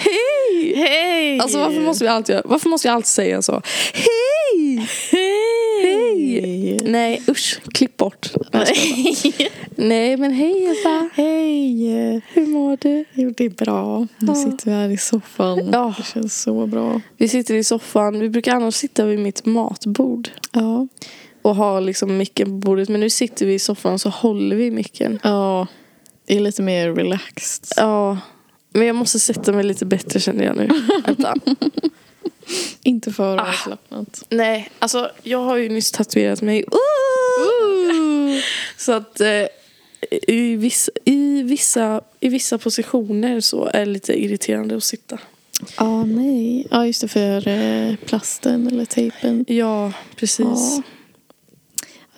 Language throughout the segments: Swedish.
Hej! Hej! Alltså varför måste vi alltid, varför måste jag alltid säga så? Hej! Hej! Nej usch, klipp bort. Nej, men hej Eva. Hej! Hur mår du? Jo, det är bra. Nu Ja. sitter vi här i soffan. Ja. Det känns så bra. Vi sitter i soffan. Vi brukar annars sitta vid mitt matbord. Ja. Och ha liksom micken på bordet. Men nu sitter vi i soffan så håller vi i micken. Ja. Det är lite mer relaxed. Ja. Men jag måste sätta mig lite bättre känner jag nu. Vänta. Inte för Ah. avslappnat. Nej, alltså jag har ju nyss tatuerat mig. Ooh! Så att eh, i, vissa, i, vissa, i vissa positioner så är det lite irriterande att sitta. Ja, nej. Ja, just det. För eh, plasten eller tejpen. Ja, precis. Ja.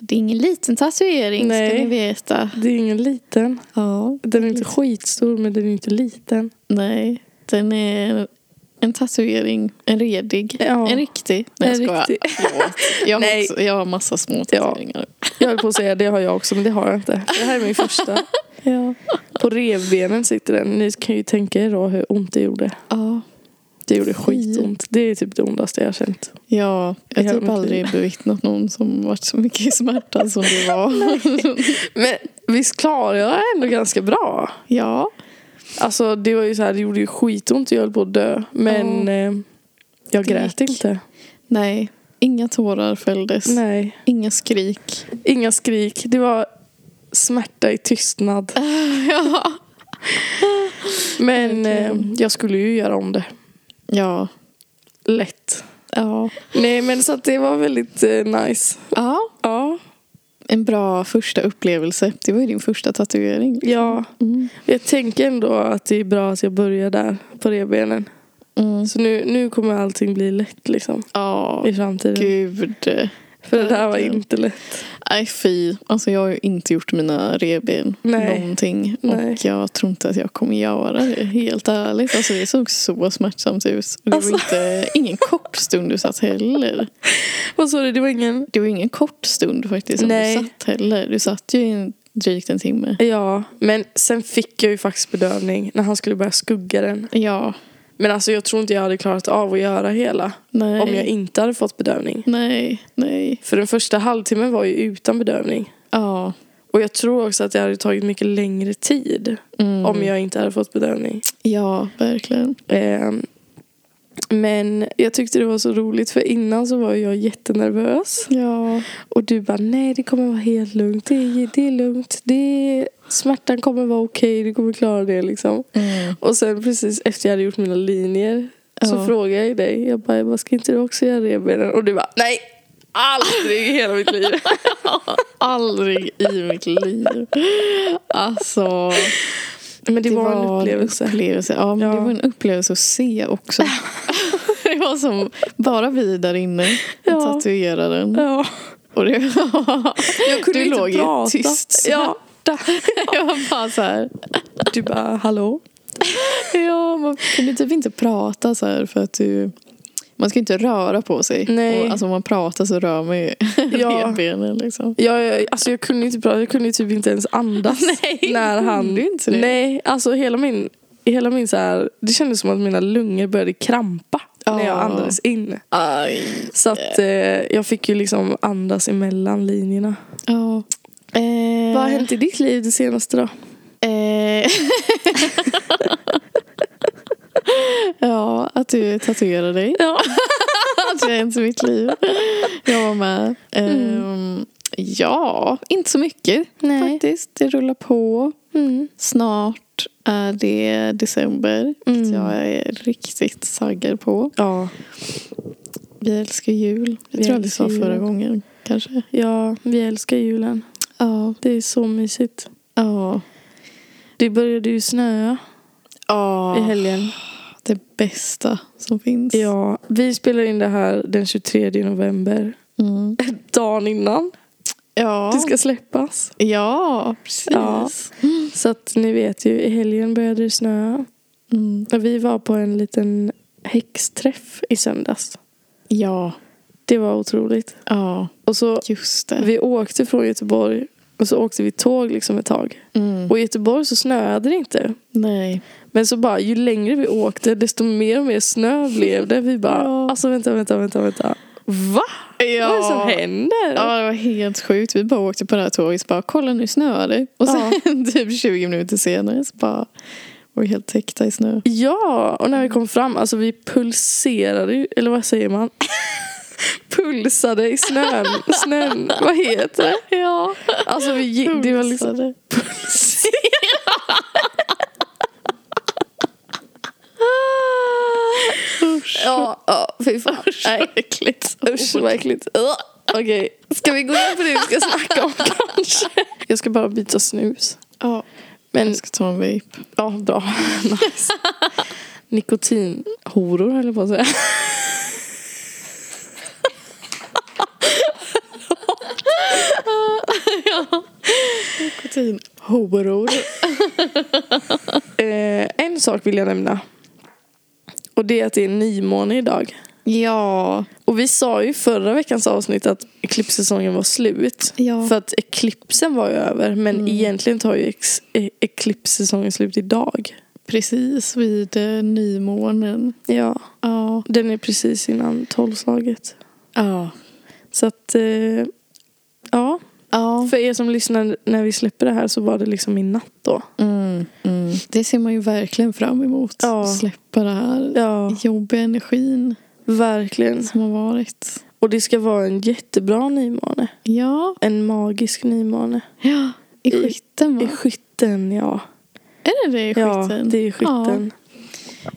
Det är ingen liten tatuering Nej. ska ni veta. Det är ingen liten. Ja. Den är inte skitstor men den är inte liten. Nej. Den är en tatuering. En redig. Ja. En riktig. Nej, jag En skojar. riktig. Förlåt. Jag, har Nej. också, jag har massa små tatueringar. Jag höll på att säga det har jag också men det har jag inte. Det här är min första. Ja. På revbenen sitter den. Ni kan ju tänka er då hur ont det gjorde. Ja. Det gjorde skitont. Det är typ det ondaste jag har känt. Ja, jag har typ aldrig bevittnat någon som varit så mycket i smärta som du var. Men visst klarar jag ändå ganska bra. ja. Alltså det var ju så här, det gjorde ju skitont. Jag höll på att dö. Men eh, jag grät gick. inte. Nej, inga tårar fälldes. Nej. Inga skrik. Inga skrik. Det var smärta i tystnad. ja. Men eh, Verkligen. jag skulle ju göra om det. Ja. Lätt. Ja. Nej men så att det var väldigt eh, nice. Ja. Ja. En bra första upplevelse. Det var ju din första tatuering. Ja. Mm. Jag tänker ändå att det är bra att jag börjar där på revbenen. Mm. Så nu, nu kommer allting bli lätt liksom. Ja, I framtiden. gud. För det där var inte lätt. Nej fy. Alltså jag har ju inte gjort mina revben Nej. någonting. Nej. Och jag tror inte att jag kommer göra det. Helt ärligt. Alltså det såg så smärtsamt ut. Det var Alltså. inte, ingen kort stund du satt heller. Vad sa du? Det var ingen... Det var ingen kort stund faktiskt som Nej. du satt heller. Du satt ju i en, drygt en timme. Ja, men sen fick jag ju faktiskt bedövning när han skulle börja skugga den. Ja. Men alltså jag tror inte jag hade klarat av att göra hela Nej. om jag inte hade fått bedövning. Nej. Nej. För den första halvtimmen var ju utan bedövning. Ja. Och jag tror också att det hade tagit mycket längre tid Mm. om jag inte hade fått bedövning. Ja, verkligen. Ehm, men jag tyckte det var så roligt för innan så var jag jättenervös. Ja. Och du bara nej det kommer vara helt lugnt. Det är, det är lugnt. Det är, smärtan kommer vara okej. Du kommer klara det liksom. Mm. Och sen precis efter jag hade gjort mina linjer så Ja. frågade jag dig. Jag bara, vad ska inte du också göra revbenen? Och du bara, nej! Aldrig i hela mitt liv. Aldrig i mitt liv. Alltså. Men det, var, en upplevelse. En upplevelse. Ja, men Ja. det var en upplevelse att se också. det var som bara vi där inne Ja. tatueraren. Ja. Och det Jag kunde du inte låg prata. tyst Ja. Jag var bara så här. Du bara, hallå? Ja, man kunde typ inte prata så här för att du... Man ska inte röra på sig. Nej. Och, alltså om man pratar så rör man ju Ja. revbenen liksom. Ja, jag, alltså jag kunde inte prata, jag kunde typ inte ens andas. Nej, när han, inte det? Nej, alltså hela min, hela min så här, det kändes som att mina lungor började krampa när jag Ja. andades in. Aj. Så att eh, jag fick ju liksom andas emellan linjerna. Ja. Eh, Vad har hänt i ditt liv det senaste då? Eh. ja, att du tatuerade dig. Ja. att det har hänt i mitt liv. Jag var med. Ehm, ja, inte så mycket Nej. faktiskt. Det rullar på. Mm. Snart är det december. Mm. Jag är riktigt taggad på. Ja. Vi älskar jul. Jag Vi tror jag vi sa förra gången. Kanske. ja, vi älskar julen. Ja. Det är så mysigt. Ja. Det började ju snöa Ja. i helgen. Det bästa som finns. Ja, vi spelar in det här den 23 november. Mm. Dagen innan Ja. det ska släppas. Ja, precis. Ja. Så att ni vet ju, i helgen började det snöa. Mm. Vi var på en liten häxträff i söndags. Ja, Det var otroligt. ja, Och så just det. vi åkte från Göteborg Och så åkte vi tåg liksom ett tag. Mm. Och i Göteborg så snöade det inte. Nej. Men så bara, ju längre vi åkte desto mer och mer snö blev det. Vi bara, Ja. alltså vänta, vänta, vänta, vänta. Va? Ja. Vad är det som händer? Ja, det var helt sjukt. Vi bara åkte på det här tåget och bara, kolla nu snöar det. Och sen typ 20 minuter senare så bara var vi helt täckta i snö. Ja, och när vi kom fram, alltså vi pulserade ju, eller vad säger man? Pulsade i snön. snön. Vad heter det? Ja. Alltså vi gick, det var liksom Pulsade. Usch. Ja, ja fy fan. Nej, vad äckligt. usch vad äckligt. Okej, ska vi gå in på det vi ska snacka om kanske? Jag ska bara byta snus. Ja, Men jag ska ta en vape. Ja, bra. Nice. Nikotinhoror höll jag på att säga. Nikotin. Horor. Eh, en sak vill jag nämna. Och det är att det är nymåne idag. Ja. Och vi sa ju förra veckans avsnitt att eklipssäsongen var slut. Ja. För att eklipsen var ju över. Men Mm. egentligen tar ju ex- e- eklipssäsongen slut idag. Precis vid eh, nymånen. Ja, Ja. den är precis innan tolvslaget. Ja. Så att, eh, ja. Ja. För er som lyssnar när vi släpper det här så var det liksom i natt då. Mm, mm. Det ser man ju verkligen fram emot. Ja. Släppa det här Ja, jobbiga energin verkligen. som har varit. Och det ska vara en jättebra nymåne. Ja. En magisk nymåne. ja. I skytten va? I skytten, ja. Är det det i Ja, skytten? det är i skytten.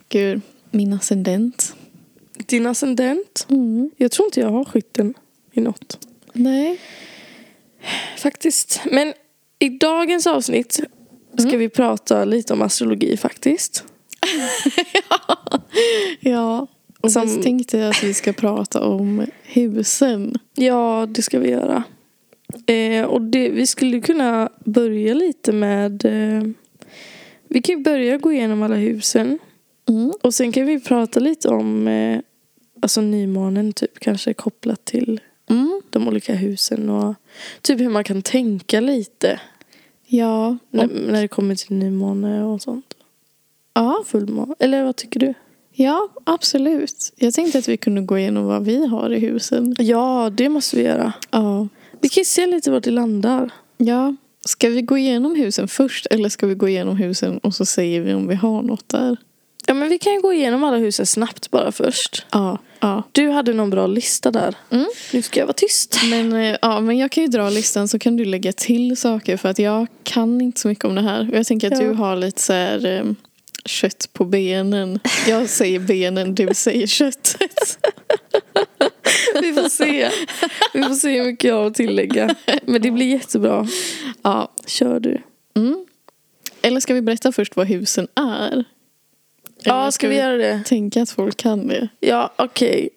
Gud, min ascendent. Din ascendent? Mm. Jag tror inte jag har skytten i något. Nej. Faktiskt. Men i dagens avsnitt ska Mm. vi prata lite om astrologi faktiskt. Ja. Och Som- så tänkte jag att vi ska prata om husen. Ja, det ska vi göra. Eh, och det, vi skulle kunna börja lite med... Eh, vi kan ju börja gå igenom alla husen. Mm. Och sen kan vi prata lite om eh, alltså nymånen, typ kanske kopplat till Mm. de olika husen. Och typ hur man kan tänka lite Ja. när, Och, när det kommer till nymåne och sånt. ja. Fullmåne. Eller vad tycker du? ja, absolut. Jag tänkte att vi kunde gå igenom vad vi har i husen. Ja, det måste vi göra. Ja. Vi kan se lite vart det landar. Ja. Ska vi gå igenom husen först eller ska vi gå igenom husen och så säger vi om vi har något där? Ja, men vi kan gå igenom alla husen snabbt bara först. Ja. Ja. Du hade någon bra lista där. Mm. Nu ska jag vara tyst. Men, eh, ja, men jag kan ju dra listan så kan du lägga till saker för att jag kan inte så mycket om det här. Jag tänker att Ja. du har lite så här eh, kött på benen. Jag säger benen, du säger köttet. Vi får se. Vi får se hur mycket jag har att tillägga. Men det blir jättebra. Ja. Kör du. Mm. Eller ska vi berätta först vad husen är? Ja, ska vi göra det? tänka att folk kan det? Ja, okej.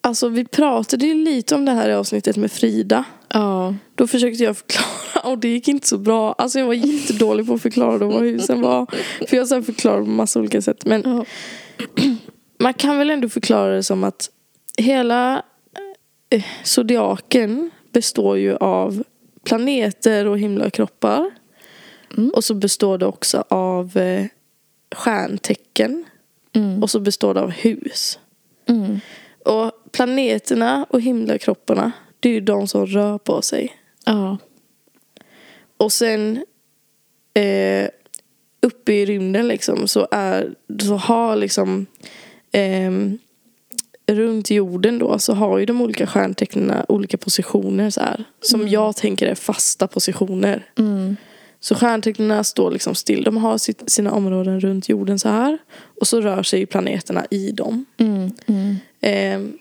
Alltså vi pratade ju lite om det här i avsnittet med Frida. Ja. Då försökte jag förklara och det gick inte så bra. Alltså jag var jättedålig på att förklara då vad husen var. För jag så förklarade på massa olika sätt. Men ja. man kan väl ändå förklara det som att hela eh, zodiaken består ju av planeter och himlakroppar. Mm. Och så består det också av eh, stjärntecken. Mm. Och så består det av hus. Mm. Och planeterna och himlakropparna, det är ju de som rör på sig. Ja. Och sen eh, uppe i rymden liksom så, är, så har liksom ehm, runt jorden då så har ju de olika stjärntecknen olika positioner så här. Som jag tänker är fasta positioner. Mm. Så stjärntecknen står liksom still. De har sitt, sina områden runt jorden så här. Och så rör sig planeterna i dem. Mm. Mm. Ehm,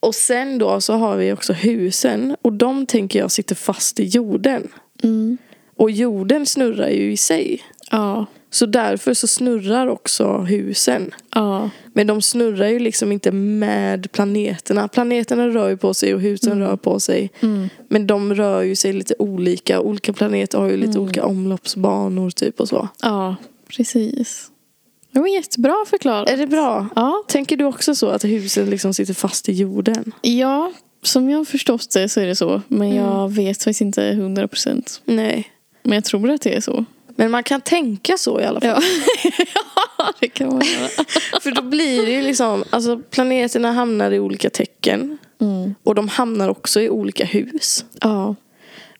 och sen då så har vi också husen. Och de tänker jag sitter fast i jorden. Mm. Och jorden snurrar ju i sig. Ja. Så därför så snurrar också husen. Ja. Men de snurrar ju liksom inte med planeterna. Planeterna rör ju på sig och husen rör på sig. Mm. Men de rör ju sig lite olika. Olika planeter har ju lite olika omloppsbanor typ och så. Ja, precis. Det var jättebra förklarat. Är det bra? Ja. Tänker du också så att husen liksom sitter fast i jorden? Ja, som jag har förstått det så är det så. Men Mm. jag vet faktiskt inte hundra procent. Nej. Men jag tror att det är så. Men man kan tänka så i alla fall. Ja, det kan man göra. För då blir det ju liksom, alltså planeterna hamnar i olika tecken. Mm. Och de hamnar också i olika hus. Ja.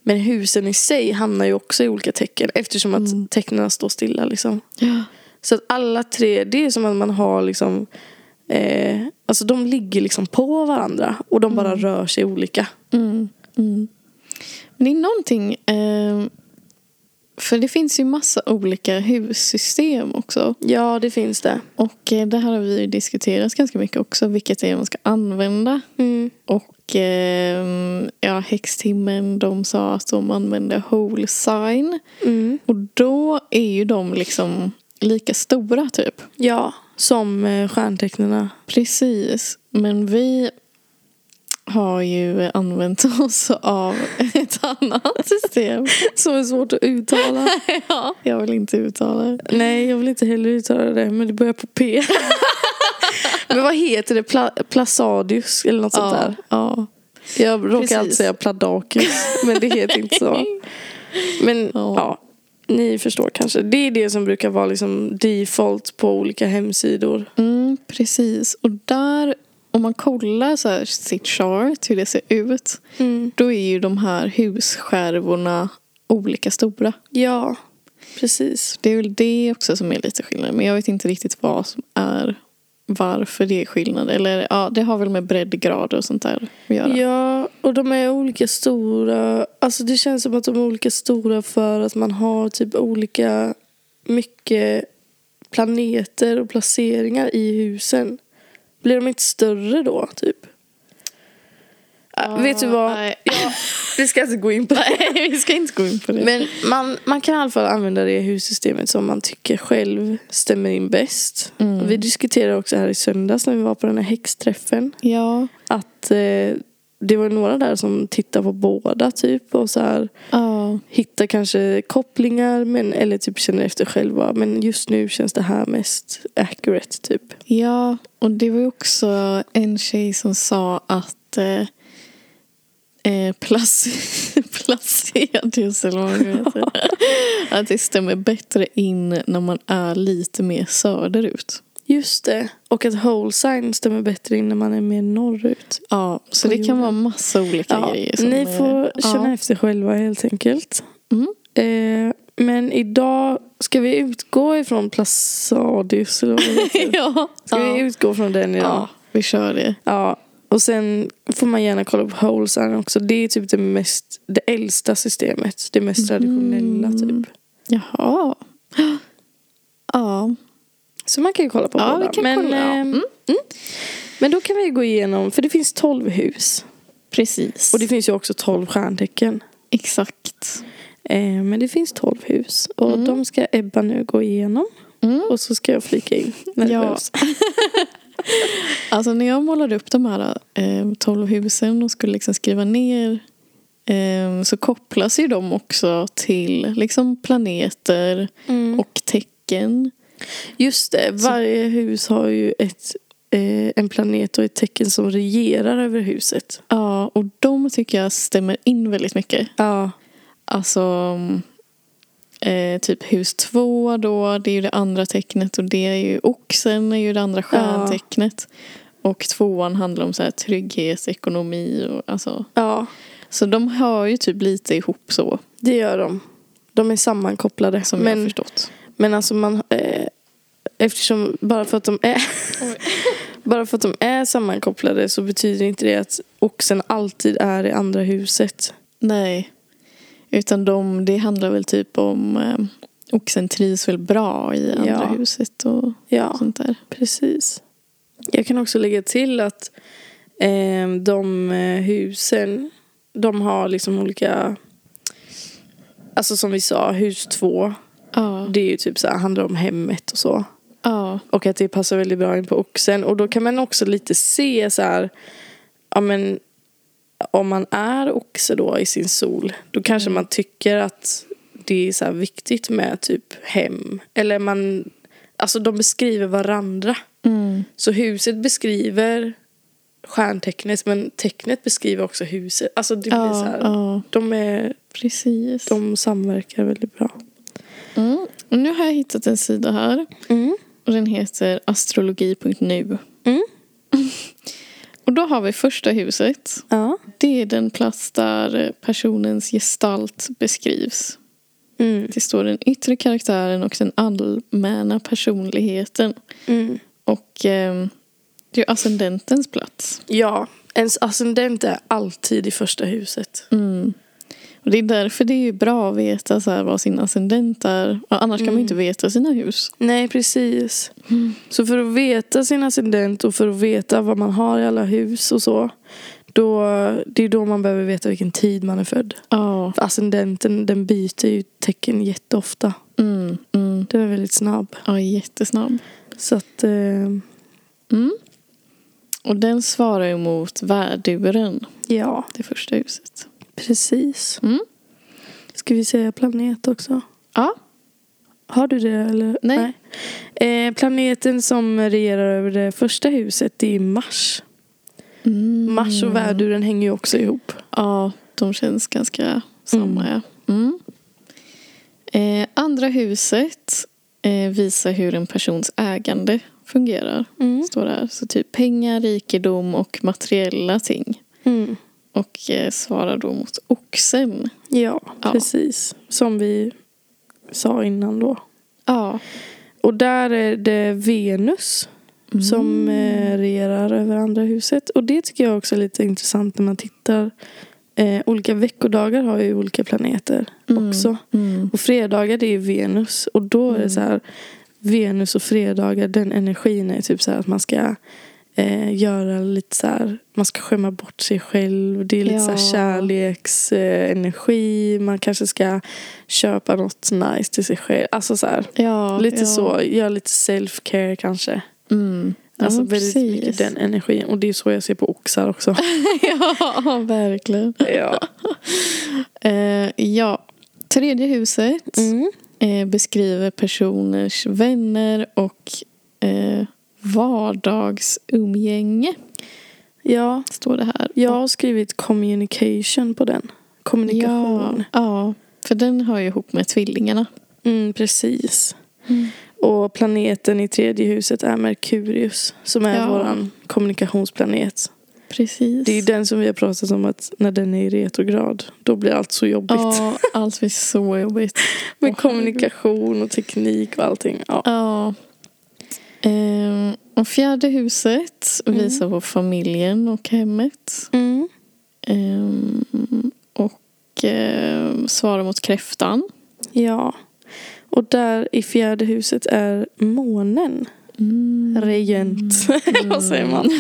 Men husen i sig hamnar ju också i olika tecken eftersom att tecknen står stilla liksom. ja. Så att alla tre, det är som att man har liksom eh, Alltså de ligger liksom på varandra och de bara rör sig olika. Mm. Mm. Men det är någonting... Eh, för det finns ju massa olika hussystem också. Ja, det finns det. Och eh, det här har vi ju diskuterat ganska mycket också. Vilket det är man ska använda. Mm. Och eh, ja, häxtimmen de sa att de använde whole sign. Mm. Och då är ju de liksom lika stora typ. Ja, som eh, stjärntecknarna. Precis. Men vi har ju använt oss av ett annat system. Som är svårt att uttala. ja, jag vill inte uttala det. Nej, jag vill inte heller uttala det, men det börjar på P. men vad heter det? Pla Plasadius eller något sånt där? Ja. Jag råkar Precis. alltid säga Pladakius, men det heter inte så. Men Ja. ja, ni förstår kanske. Det är det som brukar vara liksom default på olika hemsidor. Mm, precis. Och där, om man kollar så här, sitt chart, hur det ser ut. Då är ju de här husskärvorna olika stora. Ja, precis. Det är väl det också som är lite skillnad. Men jag vet inte riktigt vad som är varför det är skillnad. Eller ja, det har väl med breddgrader och sånt där att göra. Ja, och de är olika stora. Alltså det känns som att de är olika stora för att man har typ olika mycket planeter och placeringar i husen. Blir de inte större då, typ? Ja, vet du vad? Ja, vi ska inte gå in på det. Nej, vi ska inte gå in på det. Men man, man kan i alla fall använda det hussystemet som man tycker själv stämmer in bäst. Mm. Vi diskuterade också här i söndags när vi var på den här häxträffen. Ja, Att eh, det var några där som tittade på båda typ och så här ja, hittar kanske kopplingar men, eller typ känner efter själva. Men just nu känns det här mest accurate typ. ja. Och det var ju också en tjej som sa att eh, eh, Plac- Placedius eller vad det heter. att det stämmer bättre in när man är lite mer söderut. Just det. Och att whole sign stämmer bättre in när man är mer norrut. Ja, så det kan jorden. vara massa olika Ja, grejer. ni eh, får känna ja. efter själva helt enkelt. Mm. Eh, men idag ska vi utgå ifrån Plasadius eller vad ja, Ska vi ja. utgå från den idag? ja, vi kör det. Ja, och sen får man gärna kolla på whole sign också. Det är typ det mest, det äldsta systemet. Det mest traditionella Mm. typ. Jaha. Ja. Så man kan ju kolla på Ja, båda. vi kan men, kolla, ja. ehm, Mm. mm. men då kan vi gå igenom, för det finns 12 hus. Precis. Och det finns ju också 12 stjärntecken. Exakt. Eh, men det finns 12 hus. Och Mm. de ska Ebba nu gå igenom. Mm. Och så ska jag flika in när det Ja. behövs. Alltså när jag målade upp de här eh, 12 husen och skulle liksom skriva ner eh, så kopplas ju de också till liksom planeter Mm. och tecken. Just det, varje hus har ju ett, eh, en planet och ett tecken som regerar över huset. Ja, och de tycker jag stämmer in väldigt mycket. Ja. Alltså eh, typ hus två då, det är ju det andra tecknet och det är ju oxen är ju det andra stjärntecknet. Och tvåan handlar om så här trygghet, ekonomi och alltså. ja, Så de hör ju typ lite ihop så, det gör de. De är sammankopplade. som jag men, förstått. men alltså man... Eh, eftersom, bara för att de är... bara för att de är sammankopplade så betyder inte det att oxen alltid är i andra huset. Nej. Utan de, det handlar väl typ om eh, oxen trivs väl bra i andra Ja. huset och Ja. sånt där. Precis. Jag kan också lägga till att eh, de eh, husen, de har liksom olika... Alltså som vi sa, hus två, Ja. det är ju typ så här, handlar om hemmet och så. Ja. Och att det passar väldigt bra in på oxen. Och då kan man också lite se så här, ja men om man är oxe då i sin sol, då kanske man tycker att det är så här viktigt med typ hem. Eller man, alltså de beskriver varandra. Mm. Så huset beskriver stjärntecknet men tecknet beskriver också huset. Alltså det blir Ja, så här, ja, de, är, precis. de samverkar väldigt bra. Mm. Och nu har jag hittat en sida här. Mm. Och den heter astrologi.nu. Mm. Och då har vi första huset. Ja. Det är den plats där personens gestalt beskrivs. Mm. Det står den yttre karaktären och den allmänna personligheten. Mm. Och eh, det är ascendentens plats. Ja, ens ascendent är alltid i första huset. Mm. Och det är därför det är bra att veta så här vad sin ascendent är. Annars kan man Mm. inte veta sina hus. Nej, precis. Så för att veta sin ascendent och för att veta vad man har i alla hus och så. Då, det är då man behöver veta vilken tid man är född. Ja. För ascendenten den byter ju tecken jätteofta. Mm, mm. Den är väldigt snabb. Ja, jättesnabb. Så att... Eh, Mm. Och den svarar ju mot värduren, ja, det första huset. Precis. Mm. Ska vi säga planet också? Ja. Har du det eller? Nej. Nej. Eh, planeten som regerar över det första huset det är Mars. Mm. Mars och värduren hänger ju också ihop. Ja, de känns ganska samma. Mm. Ja. Mm. Eh, andra huset eh, visar hur en persons ägande fungerar. Mm. Står det här. Så typ pengar, rikedom och materiella ting. Mm. Och eh, svarar då mot oxen. Ja, Ja. precis. Som vi sa innan då. Ja. Och där är det Venus som eh, regerar över andra huset. Och det tycker jag också är lite intressant när man tittar. Eh, olika veckodagar har ju olika planeter Mm. också. Mm. Och fredagar det är Venus. Och då är det Mm. så här. Venus och fredagar, den energin är typ så här att man ska eh, göra lite så här. Man ska skämma bort sig själv. Det är lite så Ja. här kärleksenergi. Eh, man kanske ska köpa något nice till sig själv. Alltså så här. Ja, Lite ja. så, gör lite self-care kanske. Mm. Ja, Alltså men väldigt precis. mycket den energin. Och det är så jag ser på oxar också. ja, verkligen. ja. Eh, ja, tredje huset Mm. eh, beskriver personers vänner och eh, vardagsumgänge. ja, Står det här. jag har skrivit communication på den. Kommunikation. Ja, ja, för den hör ju ihop med tvillingarna. Mm, precis. Mm. Och planeten i tredje huset är Merkurius. Som är Ja. våran kommunikationsplanet. Precis. Det är den som vi har pratat om att när den är i retrograd. Då blir allt så jobbigt. Ja, allt blir så jobbigt. Med Åh, kommunikation och teknik och allting. Ja. Ja. Eh, och fjärde huset Mm. visar på familjen och hemmet. Mm. Eh, och eh, svarar mot kräftan. ja. Och där i fjärde huset är månen. Mm. Regent. Vad säger man?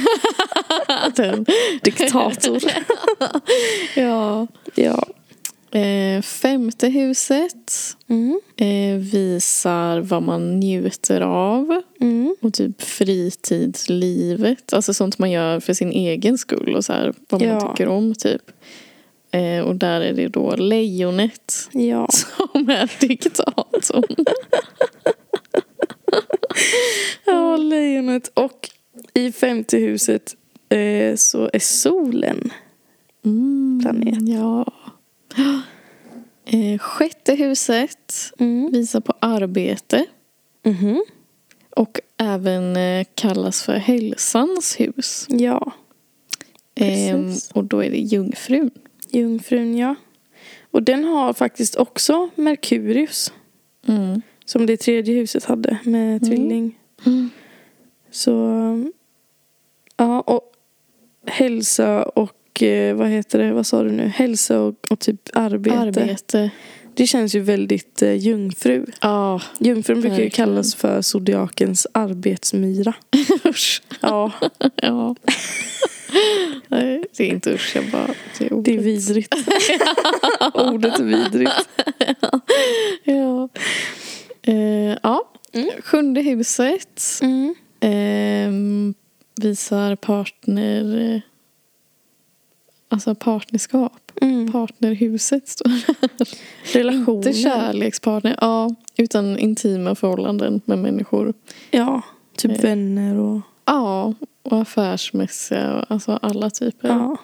Den. Diktator. ja. ja. Eh, femte huset Mm. eh, visar vad man njuter av. Mm. Och typ fritidslivet. Alltså sånt man gör för sin egen skull. Och så här, vad Ja. man tycker om typ. Eh, och där är det då lejonet Ja. som är diktatorn. ja, lejonet. Och i femte huset eh, så är solen. Mm, Planet. Ja. Eh, sjätte huset Mm. visar på arbete. Mhm. Och även eh, kallas för hälsans hus. Ja. Precis. och då är det jungfrun. Jungfrun, ja. Och den har faktiskt också Merkurius. Mm. Som det tredje huset hade med tvilling. Så ja, och hälsa och eh, vad heter det, vad sa du nu? Hälsa och, och typ arbete. Arbete. Det känns ju väldigt eh, jungfru. Ja, Jungfrun brukar ju kallas för zodiakens arbetsmyra. usch. Ja, Ja. Nej, det är inte usch, jag bara... Det är, det är ordet. vidrigt. Ordet är vidrigt. Ja. Eh, ja. Mm. Sjunde huset Mm. ehm, visar partner... Alltså partnerskap. Mm. Partnerhuset står det. Relationer. Inte kärlekspartner, ja. Utan intima förhållanden med människor. Ja, typ Eh. vänner och Ja, och affärsmässiga. Alltså alla typer. Ja.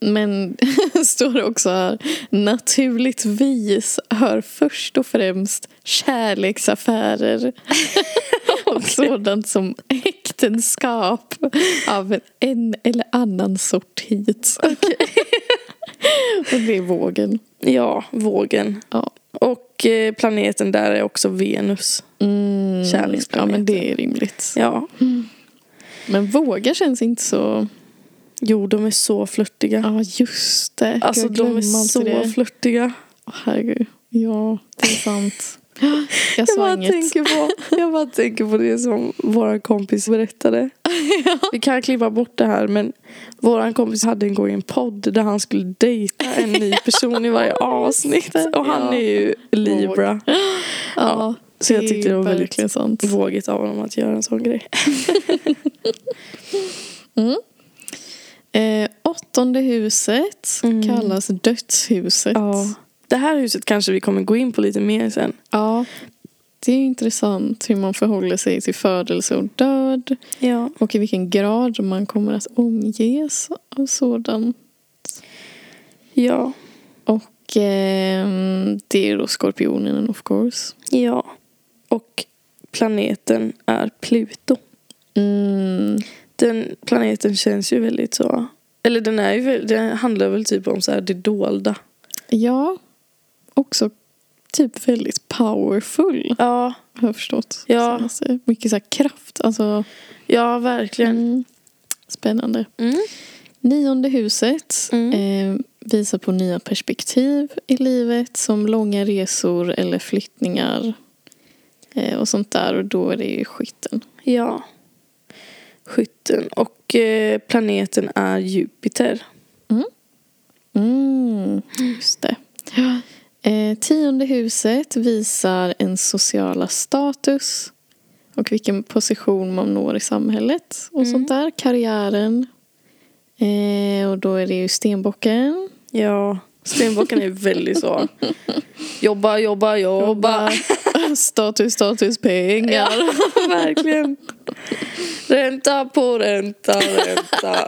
Men står det också här. Naturligtvis hör först och främst kärleksaffärer och sådant som äktenskap av en eller annan sort hit. och det är vågen. ja, vågen. Ja. Och eh, planeten där är också Venus. Mm, ja, Kärleksplaneten. men det är rimligt. Ja. Men vågar känns inte så... Jo, de är så flörtiga. Ja, just det. Alltså de är så det. flörtiga. Åh, herregud. Ja, det är sant. Jag Jag bara, inget. tänker på, jag bara tänker på det som vår kompis berättade. Vi kan klippa bort det här men vår kompis hade en gång en podd där han skulle dejta en ny person i varje avsnitt. Och han Ja. är ju Libra. Ja, Så jag tyckte det var väldigt sant. vågigt av honom att göra en sån grej. Eh, åttonde huset Mm. kallas dödshuset. Det här huset kanske vi kommer gå in på lite mer sen. Ja, Det är intressant hur man förhåller sig till födelse och död. Ja. Och i vilken grad man kommer att omges av sådan. Ja. Och eh, det är då skorpionen of course. Ja. Och planeten är Pluto. Mm. Den planeten känns ju väldigt så... Eller den är ju den handlar väl typ om så här det dolda. Ja, också typ väldigt powerful. Ja. Har jag förstått. Ja. Senaste. Mycket så här kraft. Alltså, Ja, verkligen. mm. Spännande. Mm. Nionde huset Mm. eh, visar på nya perspektiv i livet som långa resor eller flyttningar eh, och sånt där. Och då är det ju skytten. Ja. Skytten. Och eh, planeten är Jupiter. Mm, just det. Eh, tionde huset visar en sociala status och vilken position man når i samhället och Mm. sånt där. Karriären. Eh, och då är det ju stenbocken. Ja. Stenbocken är väldigt så. Jobba, jobba, jobba. status, status, pengar. Ja, verkligen. Ränta på ränta, ränta.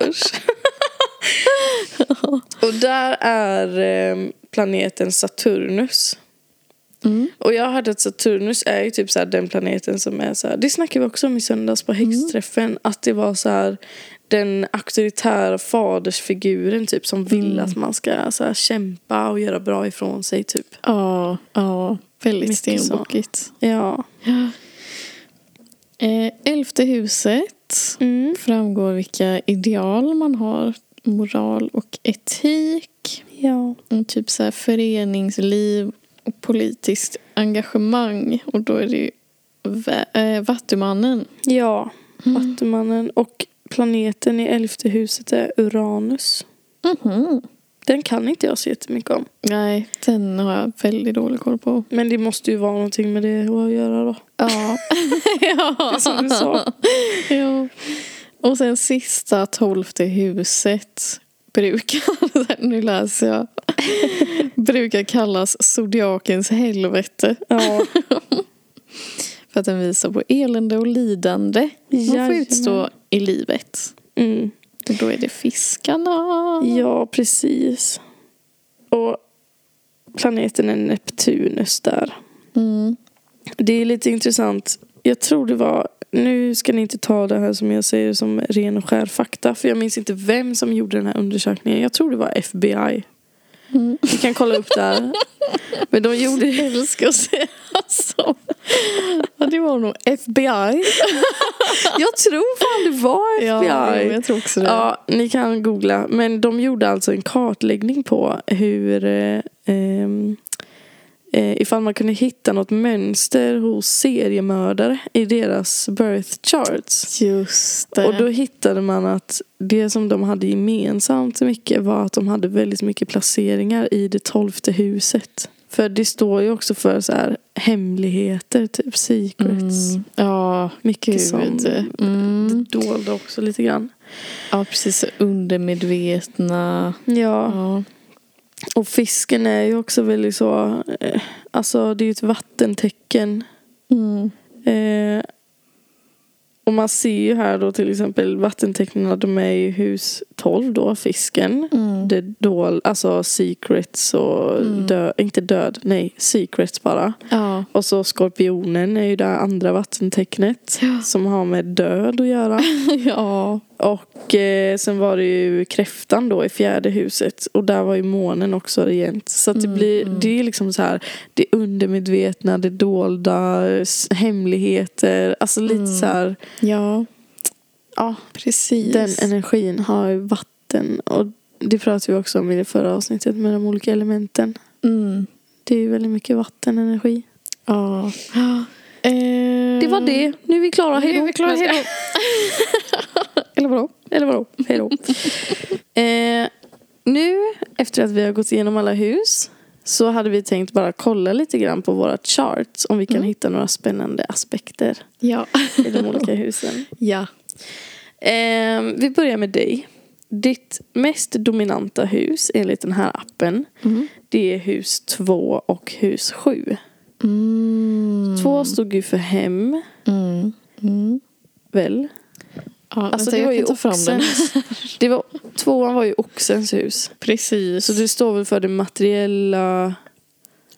Usch. Och där är eh, planeten Saturnus. Mm. Och jag har hört att Saturnus är ju typ så den planeten som är så här, det snackade vi också om i söndags på häxträffen, att det var så här den auktoritära fadersfiguren typ som vill att man ska så här, kämpa och göra bra ifrån sig typ. Ja, ja, väldigt stenbockigt. Ja. Eh, elfte huset Mm. framgår vilka ideal man har. Moral och etik. Ja. Och typ så här föreningsliv och politiskt engagemang. Och då är det ju äh, Vattumannen. Ja, Vattumannen. Och planeten i elfte huset är Uranus. Mhm. Den kan inte jag så jättemycket om. Nej, den har jag väldigt dålig koll på. Men det måste ju vara någonting med det att göra då. Ja. ja. Som du sa. ja. Och sen sista tolfte huset brukar, nu läser jag, brukar kallas zodiakens helvete. Ja. För att den visar på elände och lidande man får utstå i livet. Mm. Och då är det fiskarna. Ja, precis. Och planeten är Neptunus där. Mm. Det är lite intressant. Jag tror det var... Nu ska ni inte ta det här som jag säger som ren och skär fakta. För jag minns inte vem som gjorde den här undersökningen. Jag tror det var FBI. Mm. Vi kan kolla upp det här. Men de gjorde... Jag älskar att säga så. Ja, det var nog FBI. Jag tror fan det var FBI. Ja, jag tror också det. Ja, ni kan googla. Men de gjorde alltså en kartläggning på hur eh, ehm, eh, ifall man kunde hitta något mönster hos seriemördare i deras birth charts. Just det. Och då hittade man att det som de hade gemensamt mycket var att de hade väldigt mycket placeringar i det tolfte huset. För det står ju också för så här hemligheter, typ secrets. Mm. Ja, Mycket gud. som Mm. det dolda också lite grann. Ja, precis. Undermedvetna. Ja. Ja. Och fisken är ju också väldigt så, eh, alltså det är ju ett vattentecken. Mm. Eh, och man ser ju här då till exempel vattentecknarna, de är i hus 12 då, fisken. Mm. Det då, alltså secrets och Mm. dö, inte död, nej, secrets bara. Ja. Och så skorpionen är ju det andra vattentecknet Ja. som har med död att göra. ja. Och eh, sen var det ju kräftan då i fjärde huset och där var ju månen också regent. Så att det Mm, blir, mm. det är liksom så här, det undermedvetna, det dolda, hemligheter, alltså lite Mm. så här, Ja, ja, precis. den energin har ju vatten och det pratade vi också om i det förra avsnittet med de olika elementen. Mm. Det är ju väldigt mycket vattenenergi. Ja. Eh, Det var det, nu är vi klara, hej då. vi klara, hej då. Eller vadå? Eller vadå? Hej då. eh, nu, efter att vi har gått igenom alla hus, så hade vi tänkt bara kolla lite grann på våra charts. Om vi kan Mm. hitta några spännande aspekter Ja. i de olika husen. ja. Eh, vi börjar med dig. Ditt mest dominanta hus enligt den här appen, Mm. det är hus 2 och hus 7. Mm. Två stod ju för hem, Mm. Mm. väl? Ja, Alltså vänta, det var ju oxens. Det var, tvåan var ju oxens hus. Precis. Så det står väl för det materiella,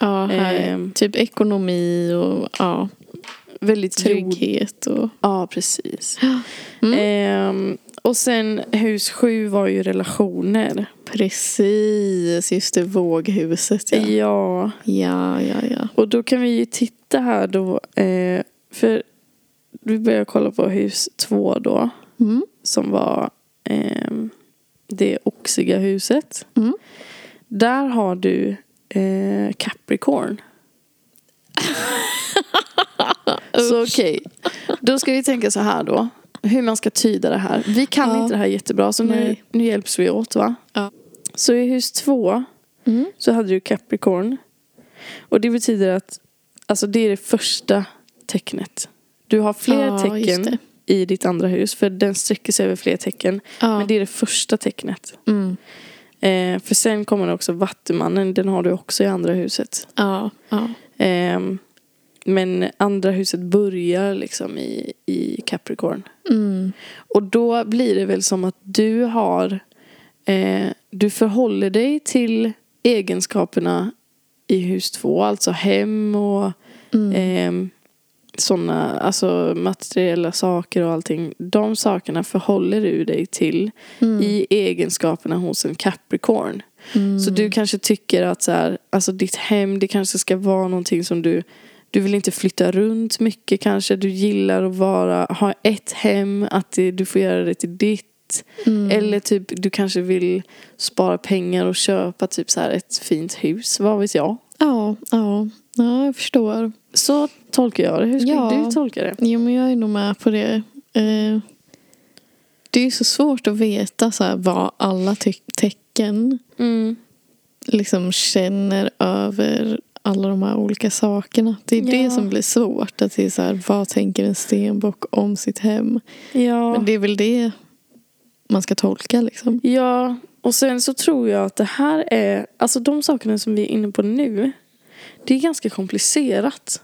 ja, här. ehm, typ ekonomi och ja, väldigt trygghet. Och, Ja, precis. Mm. Ehm, och sen hus sju var ju relationer. Precis, just det, våghuset. Ja, Ja. ja, ja. ja. Och då kan vi ju titta här då. Eh, för vi börjar kolla på hus två då. Mm. Som var ehm, det oxiga huset. Mm. Där har du eh, Capricorn. Så okej, då ska vi tänka så här då. Hur man ska tyda det här. Vi kan Ja. inte det här jättebra så nu, nu hjälps vi åt va? Ja. Så i hus två Mm. så hade du Capricorn. Och det betyder att alltså det är det första tecknet. Du har fler Ja, tecken i ditt andra hus för den sträcker sig över fler tecken. Men det är det första tecknet. Mm. Eh, för sen kommer det också Vattumannen, den har du också i andra huset. ja, ja. Ehm, men andra huset börjar liksom i, i Capricorn. Mm. Och då blir det väl som att du har eh, Du förhåller dig till egenskaperna i hus två, alltså hem och Mm. eh, sådana alltså materiella saker och allting. De sakerna förhåller du dig till Mm. i egenskaperna hos en Capricorn. Mm. Så du kanske tycker att så här, alltså ditt hem, det kanske ska vara någonting som du du vill inte flytta runt mycket kanske. Du gillar att vara, ha ett hem, att det, du får göra det till ditt. Mm. Eller typ du kanske vill spara pengar och köpa typ så här ett fint hus. Vad vet jag. Ja, ja. ja, jag förstår. Så tolkar jag det. Hur skulle Ja. du tolka det? Jo, men jag är nog med på det. Eh, det är ju så svårt att veta så här, vad alla te- tecken Mm. liksom känner över alla de här olika sakerna. Det är Ja. det som blir svårt. Att det är så här, vad tänker en stenbock om sitt hem? Ja. Men det är väl det man ska tolka liksom. Ja, och sen så tror jag att det här är, alltså de sakerna som vi är inne på nu, det är ganska komplicerat.